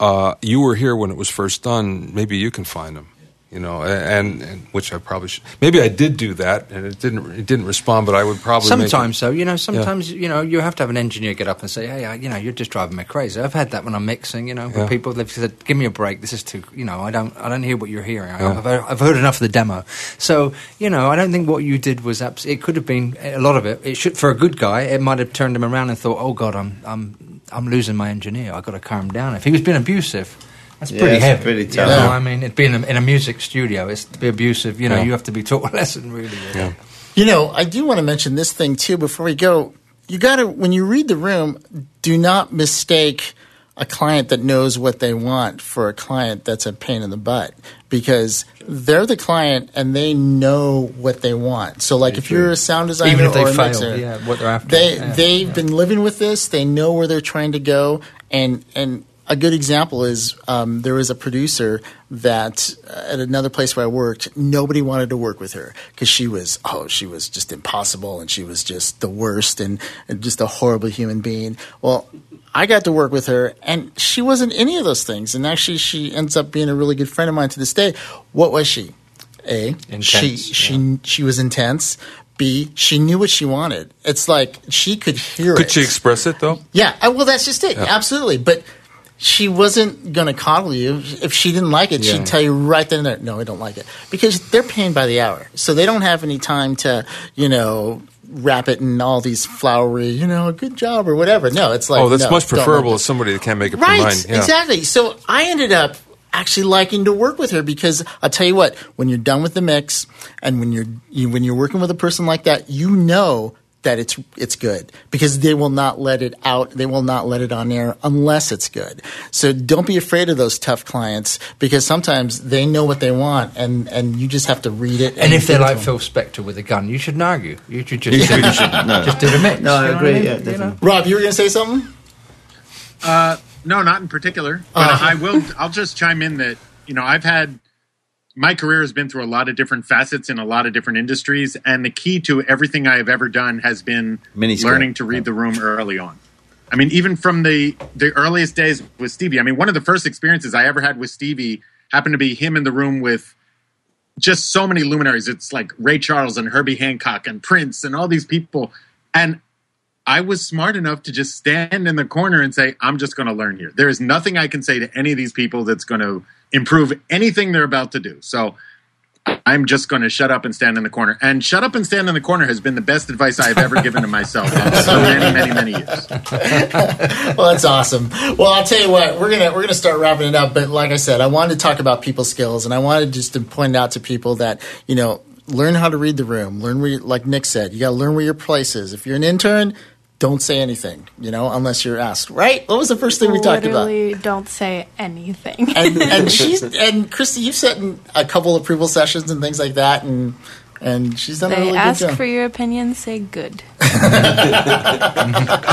F: Uh, you were here when it was first done. Maybe you can find them. You know, and, and which I probably should. Maybe I did do that, and it didn't. It didn't respond, but I would probably make it-
C: Sometimes, though, you know,
F: Yeah.
C: sometimes you know you have to have an engineer get up and say, "Hey, I, you know, you're just driving me crazy." I've had that when I'm mixing. You know,
F: Yeah.
C: people they've said, "Give me a break. This is too." You know, I don't, I don't hear what you're hearing.
F: Yeah.
C: I've, I've heard enough of the demo. So, you know, I don't think what you did was abs- It could have been a lot of it. It should for a good guy. It might have turned him around and thought, "Oh God, I'm, I'm, I'm losing my engineer. I've got to calm down." If he was being abusive. That's
D: Yeah,
C: pretty
D: it's
C: heavy.
D: pretty
C: you know,
D: Yeah.
C: I mean, it being in a, in a music studio, it's to be abusive. You know,
B: Yeah.
C: you have to be taught a lesson, really.
F: Yeah.
B: You know, I do want to mention this thing too before we go. You got to, when you read the room, do not mistake a client that knows what they want for a client that's a pain in the butt because they're the client and they know what they want. So, like, if you're a sound designer
C: Even if they
B: or a
C: fail,
B: mixer,
C: yeah, what they're after.
B: they
C: yeah.
B: they've been living with this. They know where they're trying to go, and and a good example is um, there was a producer that uh, at another place where I worked, nobody wanted to work with her because she was oh she was just impossible and she was just the worst and, and just a horrible human being. Well. I got to work with her, and she wasn't any of those things. And actually, she ends up being a really good friend of mine to this day. What was she? A, she
F: Intense,
B: she she was intense. B, she knew what she wanted. It's like she could hear
F: Could
B: it.
F: she express it though?
B: Yeah, uh, well, that's just it.
F: Yeah.
B: Absolutely. But she wasn't going to coddle you. If she didn't like it,
F: Yeah.
B: she'd tell you right then and there, no, I don't like it. Because they're paying by the hour. So they don't have any time to, you know, wrap it in all these flowery, you know, good job or whatever. No, it's like,
F: oh, that's
B: no,
F: much preferable as somebody that can't make up
B: Right,
F: their mind. Yeah.
B: exactly. So I ended up actually liking to work with her because I'll tell you what, when you're done with the mix and when you're you, when you're working with a person like that, you know that it's it's good because they will not let it out. They will not let it on air unless it's good. So don't be afraid of those tough clients because sometimes they know what they want and and you just have to read it.
C: And if they're like Phil Spector with a gun, you shouldn't argue. You should just
D: You
C: do,
D: really shouldn't, no.
C: just do the mix.
D: No, I
C: you know
D: agree,
C: what
D: yeah,
C: You know?
B: Rob, you were going to say something?
G: Uh, no, not in particular. But
B: Uh-huh.
G: I will. I'll just chime in that you know I've had my career has been through a lot of different facets in a lot of different industries, and the key to everything I have ever done has been learning to read the room early on. I mean, even from the the earliest days with Stevie. I mean, one of the first experiences I ever had with Stevie happened to be him in the room with just so many luminaries. It's like Ray Charles and Herbie Hancock and Prince and all these people. And I was smart enough to just stand in the corner and say, I'm just going to learn here. There is nothing I can say to any of these people that's going to improve anything they're about to do. So I'm just going to shut up and stand in the corner. And shut up and stand in the corner has been the best advice I've ever given to myself in so many, many, many years.
B: well, that's awesome. Well, I'll tell you what, we're gonna we're gonna start wrapping it up. But like I said, I wanted to talk about people skills, and I wanted just to point out to people that you know learn how to read the room. Learn where, you, like Nick said, you got to learn where your place is. If you're an intern, don't say anything, you know, unless you're asked. Right? What was the first thing we talked about?
H: Literally, don't say anything.
B: And and she's and Christy, you've sat in a couple approval sessions and things like that, and and she's done a
H: they
B: really
H: ask
B: good job.
H: for your opinion, say good.
G: I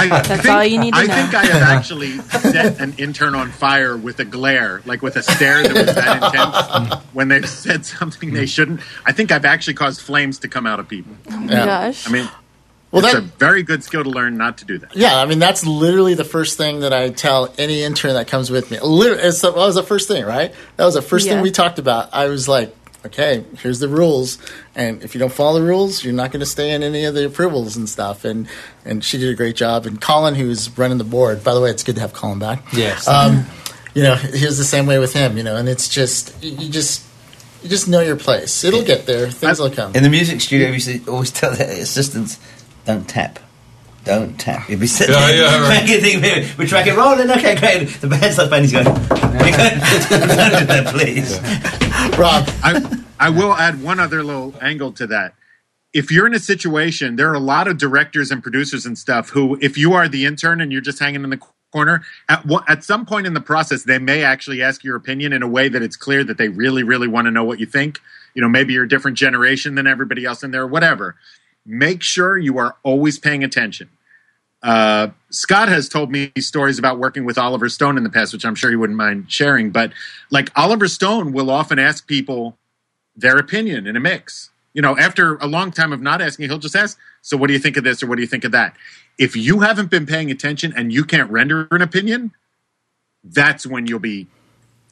H: That's
G: think,
H: all you need to
G: I
H: know.
G: think I have actually set an intern on fire with a glare, like with a stare that was that intense when they've said something they shouldn't. I think I've actually caused flames to come out of people.
H: Oh my
B: Yeah.
H: gosh.
G: I mean,
B: Well,
G: it's
B: that-
G: a very good skill to learn not to do that.
B: Yeah, I mean that's literally the first thing that I tell any intern that comes with me. Literally, it's that was the first thing, right? That was the first
H: Yeah.
B: thing we talked about. I was like, okay, here's the rules, and if you don't follow the rules, you're not going to stay in any of the approvals and stuff. And and she did a great job. And Colin, who's running the board, by the way, it's good to have Colin back.
C: Yes.
B: Um, you know, he was the same way with him. You know, and it's just you just you just know your place. It'll get there. Things will come.
D: In the music studio, we used to always tell the assistants, don't tap. Don't tap. You'll be sitting
F: Yeah,
D: there,
F: yeah, right.
D: making things- we track it rolling, okay, great. The band starts playing, he's going, don't do that, please.
B: Rob,
G: I, I will add one other little angle to that. If you're in a situation, there are a lot of directors and producers and stuff who, if you are the intern and you're just hanging in the corner, at, at some point in the process, they may actually ask your opinion in a way that it's clear that they really, really want to know what you think. You know, maybe you're a different generation than everybody else in there, whatever. Make sure you are always paying attention. Uh, Scott has told me stories about working with Oliver Stone in the past, which I'm sure he wouldn't mind sharing. But like Oliver Stone will often ask people their opinion in a mix. You know, after a long time of not asking, he'll just ask, So, what do you think of this or what do you think of that? If you haven't been paying attention and you can't render an opinion, that's when you'll be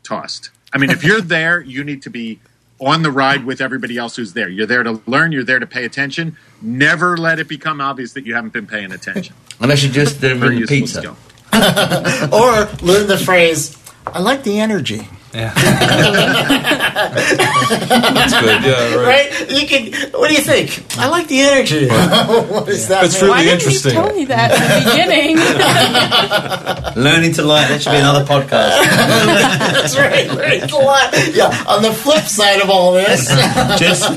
G: tossed. I mean, if you're there, you need to be on the ride with everybody else who's there. You're there to learn. You're there to pay attention. Never let it become obvious that you haven't been paying attention.
D: Unless you just
G: Very
D: bring
G: useful
D: pizza.
B: or learn the phrase, I like the energy.
F: That's good. Yeah, right.
B: Right? You can. What do you think? I like the energy. what is that?
F: That's
B: mean?
F: really
H: Why didn't you tell me that at the beginning?
D: Learning to like. That should be another podcast.
B: That's right. right. It's a. Yeah. On the flip side of all this.
D: just.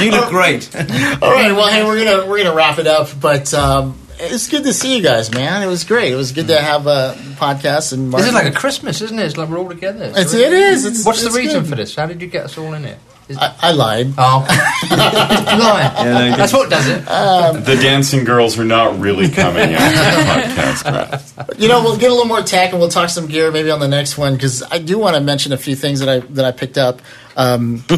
D: you look great.
B: all right. Well, hey, we're gonna we're gonna wrap it up, but. Um, it's good to see you guys, man. It was great. It was good to have a podcast and.
C: This is like a Christmas, isn't it? It's like we're all together.
B: It's-
C: really-
B: it is. It's-
C: What's
B: it's
C: the reason
B: good.
C: for this? How did you get us all in it? Is-
B: I, I lied.
C: oh, Lying. That's what does it.
E: The dancing girls are not really coming after the podcast.
B: You know, we'll get a little more tech and we'll talk some gear maybe on the next one because I do want to mention a few things that I that I picked up. Um,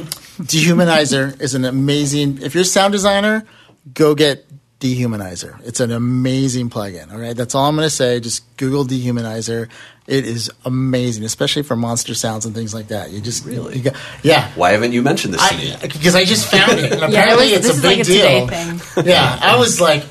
B: Dehumanizer is an amazing. If you're a sound designer, go get Dehumanizer. It's an amazing plugin. All right, that's all I'm going to say. Just Google Dehumanizer. It is amazing, especially for monster sounds and things like that. You just really, you got, yeah.
L: Why haven't you mentioned this to me?
B: Uh, because I just found it, and apparently
H: it was-
B: it's
H: this
B: a
H: is
B: big
H: like a today
B: deal.
H: thing.
B: yeah, I was like,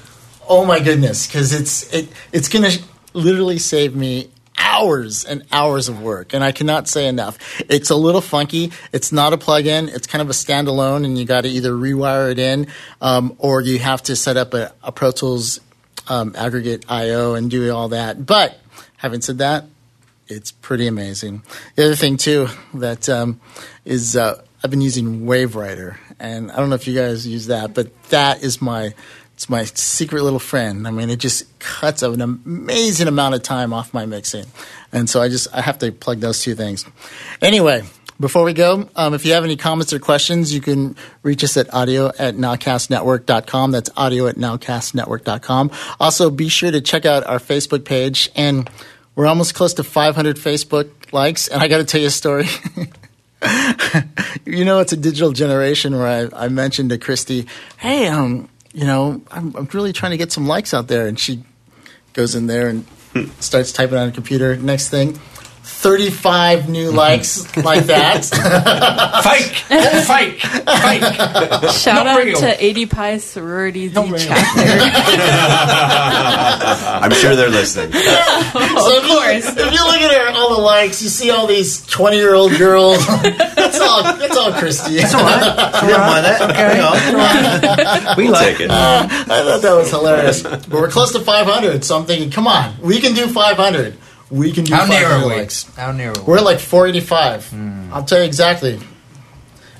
B: oh my goodness, because it's it it's gonna literally save me hours and hours of work, and I cannot say enough. It's a little funky. It's not a plug-in. It's kind of a standalone, and you got to either rewire it in, um, or you have to set up a, a Pro Tools um, aggregate I/O and do all that. But having said that, it's pretty amazing. The other thing too that um, is uh, I've been using WaveWriter, and I don't know if you guys use that, but that is my it's my secret little friend. I mean, it just cuts an amazing amount of time off my mixing, and so I just I have to plug those two things. Anyway. Before we go, um, if you have any comments or questions, you can reach us at audio at nowcastnetwork.com. That's audio at nowcastnetwork.com. Also, be sure to check out our Facebook page. And we're almost close to 500 Facebook likes. And I got to tell you a story. you know, it's a digital generation where I, I mentioned to Christy, hey, um, you know, I'm, I'm really trying to get some likes out there. And she goes in there and hmm. starts typing on a computer. Next thing, 35 new mhm. likes like that.
C: fake, fake, fake.
H: Shout
C: Not
H: out
C: real.
H: to 80 Pi Sorority Z chapter.
L: I'm sure they're listening.
B: so if you, if you look at her, all the likes, you see all these 20 year old girls. that's all. That's all Christy.
D: It's all right. We don't mind that. Okay. We
L: We'll
D: like
L: take it.
B: Uh, I thought that was hilarious. But we're close to 500, so I'm thinking, come on, we can do 500. We can do
C: How near
B: 500
C: are we?
B: likes.
C: How near are we?
B: We're at like 485. Hmm. I'll tell you exactly.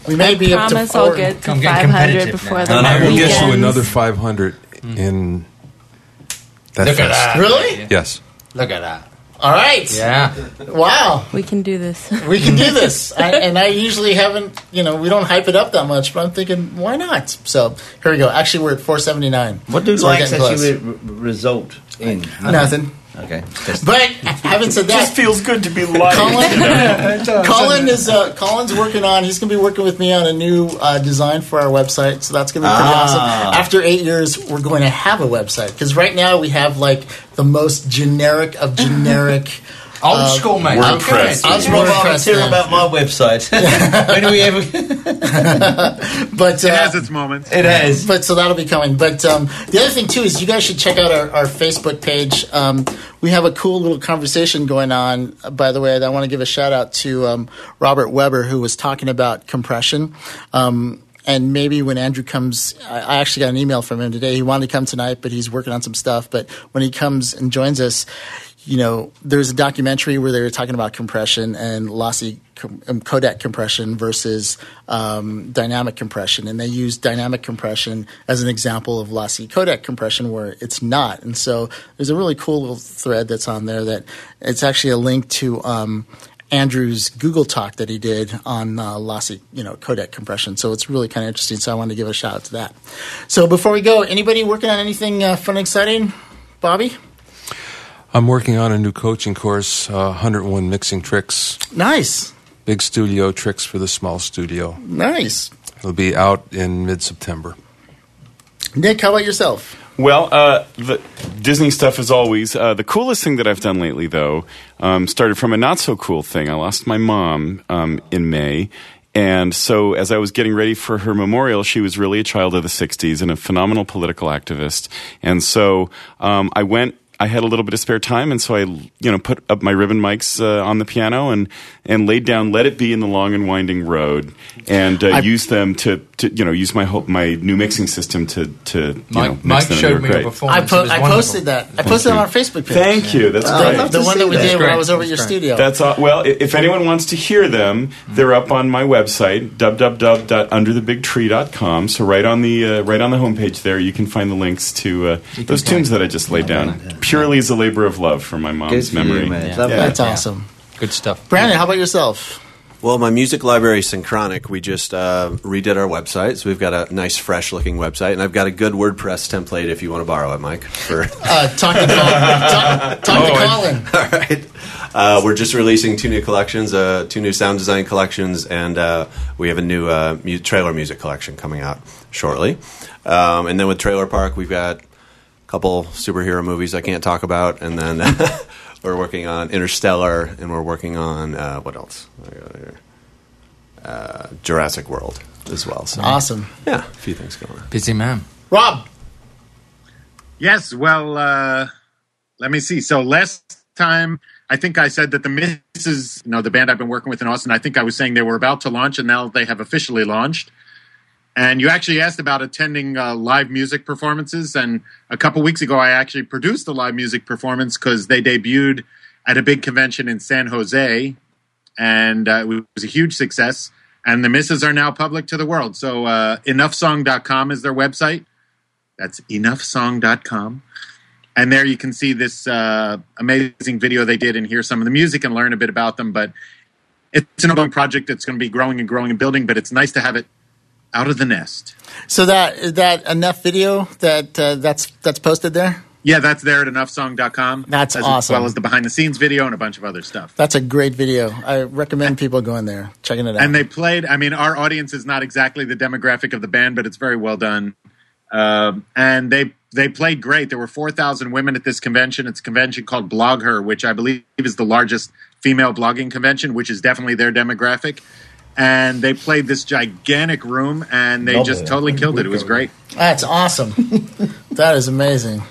B: We may be up to
H: Promise
B: four.
H: I'll get to 500
C: competitive
H: before
C: now.
H: the
F: And I will
H: weekends.
F: get you another 500 hmm. in that
C: Look at
F: fest.
C: that.
B: Really?
F: Yes.
C: Look at that.
B: All right.
C: Yeah.
B: Wow.
H: We can do this.
B: We can do this. I, and I usually haven't, you know, we don't hype it up that much, but I'm thinking, why not? So here we go. Actually, we're at 479.
D: What do
B: So we're
D: likes
B: getting
D: actually re- result in?
B: Nothing.
D: Okay. Just-
B: But having said that, just
E: feels good to be live.
B: Colin, Colin is uh, Colin's working on. He's going to be working with me on a new uh, design for our website. So that's going to be pretty
D: Ah.
B: awesome. After eight years, we're going to have a website because right now we have like the most generic of generic.
C: Old
B: uh,
C: school, mate.
E: WordPress.
D: I was
B: WordPress,
D: volunteer
B: man.
D: about my website. when do we ever?
B: But uh,
G: It has its moments.
D: It has.
B: but so that'll be coming. But um, the other thing too is you guys should check out our, our Facebook page. Um, we have a cool little conversation going on. Uh, by the way, I want to give a shout out to um, Robert Weber who was talking about compression. Um, and maybe when Andrew comes, I I actually got an email from him today. He wanted to come tonight, but he's working on some stuff. But when he comes and joins us, you know, there's a documentary where they were talking about compression and lossy com- um, codec compression versus um, dynamic compression, and they use dynamic compression as an example of lossy codec compression where it's not. And so there's a really cool little thread that's on there that it's actually a link to. Um, Andrew's Google talk that he did on uh, lossy, you know, codec compression. So it's really kind of interesting. So I wanted to give a shout out to that. So before we go, anybody working on anything uh, fun, and exciting? Bobby,
F: I'm working on a new coaching course, uh, 101 mixing tricks,
B: nice,
F: big studio tricks for the small studio.
B: nice.
F: It'll be out in mid September.
B: Nick, how about yourself?
E: Well, uh, the Disney stuff is always. Uh, the coolest thing that I've done lately, though, um, started from a not so cool thing. I lost my mom um, in May. And so, as I was getting ready for her memorial, she was really a child of the 60s and a phenomenal political activist. And so, um, I went I had a little bit of spare time, and so I, you know, put up my ribbon mics uh, on the piano and and laid down "Let It Be" in the long and winding road, and uh,
J: I-
E: used them to, to, you know, use my whole, my new mixing system to to you
J: Mike-
E: know, mix
J: Mike
E: them. and
J: showed
E: they were
J: me a
E: great.
J: performance.
B: I, po- I posted that. I posted it on our Facebook page.
E: Thank you. That's
B: Uh,
E: great.
B: The one that we did when I was over at your studio.
E: That's all, well. If anyone wants to hear them, they're up on my website www.underthebigtree.com. So right on the uh, right on the homepage there, you can find the links to uh, those tunes that I just laid down. Purely as a labor of love for my mom's
D: Good for you,
E: memory.
D: man. Love that.
B: That's awesome.
J: Good stuff.
B: Brandon, how about yourself?
L: Well, my music library, Synchronic, we just uh, redid our website. So we've got a nice, fresh looking website. And I've got a good WordPress template if you want to borrow it, Mike. For
B: Uh, talk to Colin. talk, talk to Colin.
L: All right. Uh, we're just releasing two new collections, uh, two new sound design collections, and uh, we have a new uh, mu- trailer music collection coming out shortly. Um, and then with Trailer Park, we've got a couple superhero movies I can't talk about, and then we're working on Interstellar, and we're working on uh, what else? I got here. Uh, Jurassic World as well. So
B: Awesome.
L: yeah, a few things going on.
J: Busy man.
B: Rob.
G: Yes, well, uh, let me see. So last time, I think I said that the Misses, you know, the band I've been working with in Austin, I think I was saying they were about to launch, and now they have officially launched. And you actually asked about attending uh, live music performances, and a couple weeks ago, I actually produced a live music performance because they debuted at a big convention in San Jose, and uh, it was a huge success. And the Misses are now public to the world. So, uh, enoughsong.com is their website. That's enoughsong.com. And there you can see this uh, amazing video they did and hear some of the music and learn a bit about them. But it's an ongoing project that's going to be growing and growing and building, but it's nice to have it out of the nest.
B: So that is that enough video that uh, that's that's posted there.
G: Yeah, that's there at enoughsong.com.
B: That's
G: as
B: awesome.
G: well as the behind the scenes video and a bunch of other stuff.
B: That's a great video. I recommend people going there, checking it out.
G: And they played. I mean, our audience is not exactly the demographic of the band, but it's very well done. Um, and they they played great. There were four thousand women at this convention. It's a convention called BlogHer, which I believe is the largest female blogging convention, which is definitely their demographic. And they played this gigantic room, and they just
B: Lovely.
G: totally killed it. It was great.
B: That's awesome. that is amazing.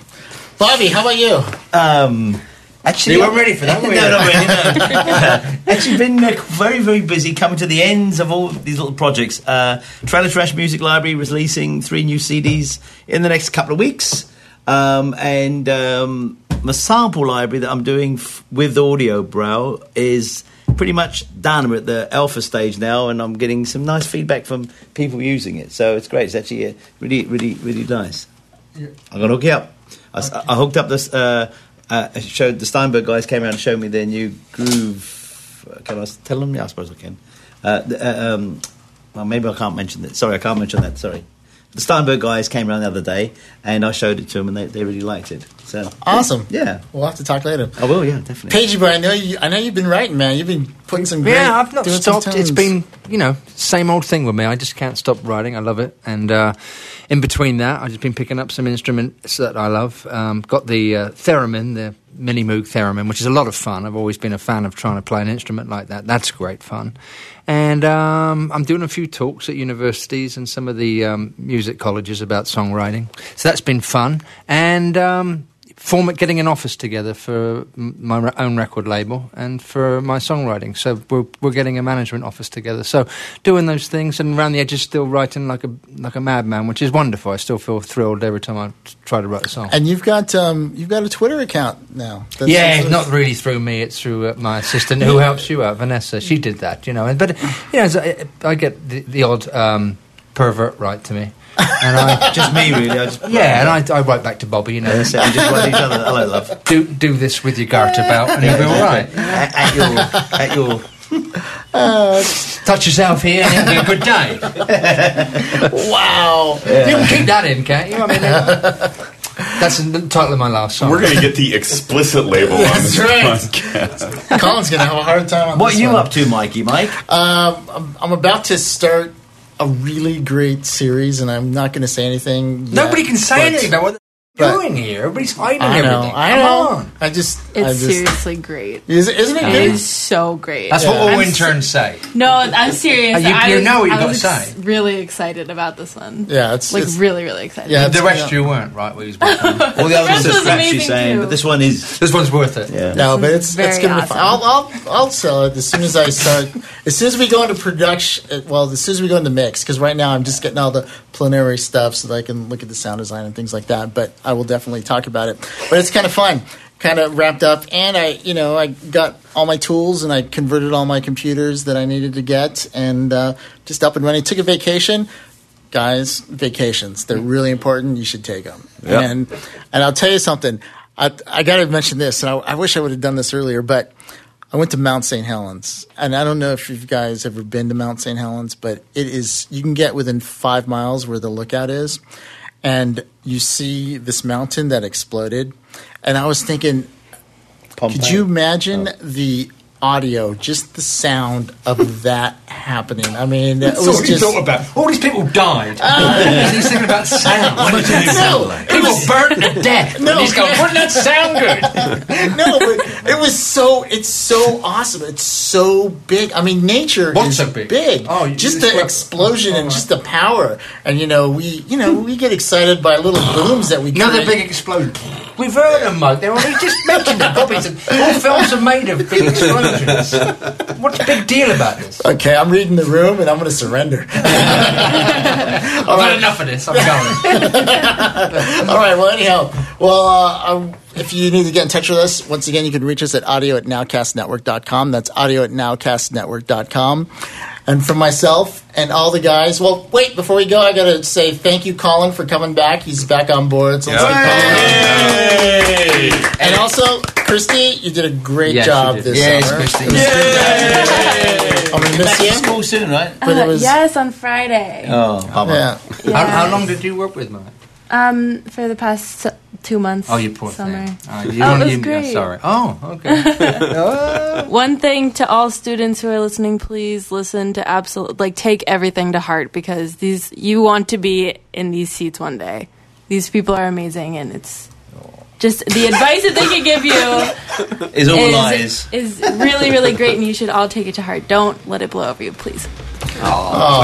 B: Bobby, how about you?
D: Um, actually,
B: You weren't ready for that, were
D: no, not really. No. actually, been uh, very, very busy coming to the ends of all these little projects. Uh, Trailer Trash Music Library releasing three new CDs in the next couple of weeks, um, and um, my sample library that I'm doing f- with Audiobro is pretty much done. We're at the alpha stage now, and I'm getting some nice feedback from people using it. So it's great. It's actually uh, really, really, really nice. I'm gonna hook you up. I, s- I hooked up this. Uh, uh, showed the Steinberg guys came around and showed me their new groove. Can I tell them? Yeah, I suppose I can. Uh, the, uh, um, well, maybe I can't mention that. Sorry, I can't mention that. Sorry. The Steinberg guys came around the other day, and I showed it to them, and they, they really liked it. So
B: Awesome.
D: Yeah,
B: we'll have to talk later.
D: I will. Yeah, definitely.
B: Paige, but I know you. I know you've been writing, man. You've been putting some. Great,
C: yeah, I've not
B: doing some
C: stopped. It's
B: tunes.
C: been, you know, same old thing with me. I just can't stop writing. I love it. And uh, in between that, I've just been picking up some instruments that I love. Um, got the uh, theremin, the Mini Moog theremin, which is a lot of fun. I've always been a fan of trying to play an instrument like that. That's great fun. And um, I'm doing a few talks at universities and some of the um, music colleges about songwriting. So that's been fun. And um, form getting an office together for my own record label and for my songwriting. So we're we're getting a management office together. So doing those things and around the edges, still writing like a like a madman, which is wonderful. I still feel thrilled every time I try to write a song.
B: And you've got um, you've got a Twitter account now. That's-
C: yeah, not really through me. It's through uh, my assistant who helps you out, Vanessa. She did that, you know. But you know, I, I get the, the odd um, pervert right to me, and I
D: Just me, really. I just-
C: yeah, and I, I write back to Bobby. You know,
D: That's it, we just write each other, "Hello, love."
C: Do do this with your garter belt, and you'll be all right.
D: At, at your, at your.
C: Touch yourself here, and it'll be a good day.
B: wow,
C: You can keep that in, can't you? I mean, uh, that's the title of my last song.
E: We're going to get the explicit label on
B: That's
E: this
B: right.
E: podcast.
B: Colin's gonna have a hard time. On
D: What
B: this
D: are you
B: one.
D: up to, Mikey? Mike?
B: Um, I'm, I'm about to start a really great series, and I'm not going to say anything. yet,
C: Nobody can say anything about what. doing here? Everybody's hiding
B: I know.
C: everything.
B: I
C: Come
B: know.
C: on.
B: I just.
H: It's
B: I just,
H: seriously great.
B: Is, isn't it
H: It
B: good?
H: is so great.
C: That's what
B: Yeah.
C: all
H: I'm
C: interns say.
H: No, I'm serious.
C: Uh, you-
H: I
C: you
H: was,
C: know what you
H: I
C: gotta
H: was
C: say.
H: Really excited about this one.
B: Yeah, it's
H: like
B: it's-
H: really, really excited.
B: Yeah,
C: the rest
B: yeah.
C: you weren't, right? We was working.
D: All the other
H: rest
D: ones are
H: was
D: scratchy
H: amazing,
D: saying,
H: too.
D: but this one is.
C: This one's worth it.
D: Yeah.
B: No, but it's
H: very
B: it's gonna be
H: awesome.
B: fun. I'll, I'll I'll sell it as soon as I start. As soon as we go into production, uh, well, as soon as we go into mix, because right now I'm just getting all the stuff so that I can look at the sound design and things like that. But I will definitely talk about it. But it's kind of fun, kind of wrapped up, and I, you know, I got all my tools and I converted all my computers that I needed to get, and uh, just up and running. Took a vacation. Guys, vacations, they're really important. You should take them.
K: Yeah.
B: And and I'll tell you something. I, I got to mention this, and I, I wish I would have done this earlier, but I went to Mount St. Helens, and I don't know if you guys ever been to Mount St. Helens, but it is you can get within five miles where the lookout is, and you see this mountain that exploded, and I was thinking, could you imagine oh. the audio, just the sound of that happening? I mean, it
C: That's
B: was
C: what he
B: just
C: thought about. All these people died. and he's thinking about sound.
B: no,
C: People burnt to death.
B: No,
C: and he's going, wouldn't that sound good?
B: no, but it was so it's so awesome. It's so big. I mean, nature
C: What's
B: is
C: so big? Oh, you-
B: just
C: you
B: the
C: describe-
B: explosion and
C: Alright.
B: just the power. And you know, we you know we get excited by little booms that we get.
C: Another
B: create.
C: big explosion. We've heard them, Mike. They're already just mentioned it. Bobby said, all films are made of big explosions. What's the big deal about this?
B: Okay, I'm reading the room and I'm going to surrender.
C: I've had enough of this. I'm going.
B: All right. Well, anyhow, well, uh, um, if you need to get in touch with us, once again, you can reach us at audio at nowcastnetwork.com. That's audio at nowcastnetwork.com. And for myself and all the guys, well, wait, before we go, I got to say thank you, Colin, for coming back. He's back on board. So let's give Colin. And also, Christy, you did a great
C: Yes,
B: job this
C: Yes,
B: summer.
C: Christy.
B: It was. I'm going to
D: Back
B: miss you.
D: school soon, right?
B: But it was,
H: yes, on Friday.
D: Oh, bummer.
B: yeah.
C: How, how long did you work with, Mike?
H: Um, for the past s- two months.
C: Oh, you poor
H: summer.
C: Uh, thing. Oh, you
H: Oh,
C: don't
H: it was great.
C: Sorry. Oh, okay. Oh.
H: One thing to all students who are listening, please listen to absolute like take everything to heart because these you want to be in these seats one day. These people are amazing and it's just the advice that they can give you
D: Is all
H: is,
D: lies.
H: is really really great and you should all take it to heart. Don't let it blow over you, please.
F: Oh,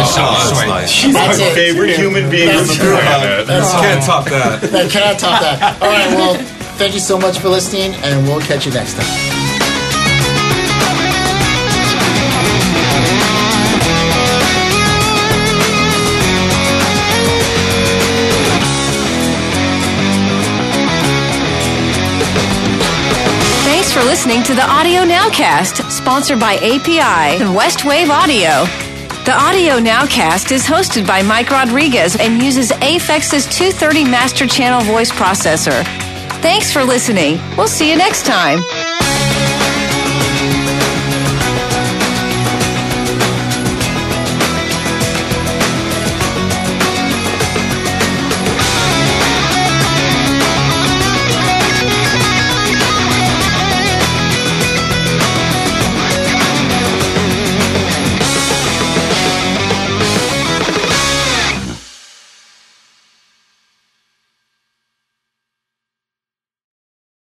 E: She's
B: That's
E: my
B: it.
E: favorite human being on the planet.
F: Can't top that.
B: I cannot top that. All right, well, thank you so much for listening, and we'll catch you next time.
A: Listening to the Audio Nowcast, sponsored by API and Westlake Audio. The Audio Nowcast is hosted by Mike Rodriguez and uses Aphex's 230 Master Channel voice processor. Thanks for listening. We'll see you next time.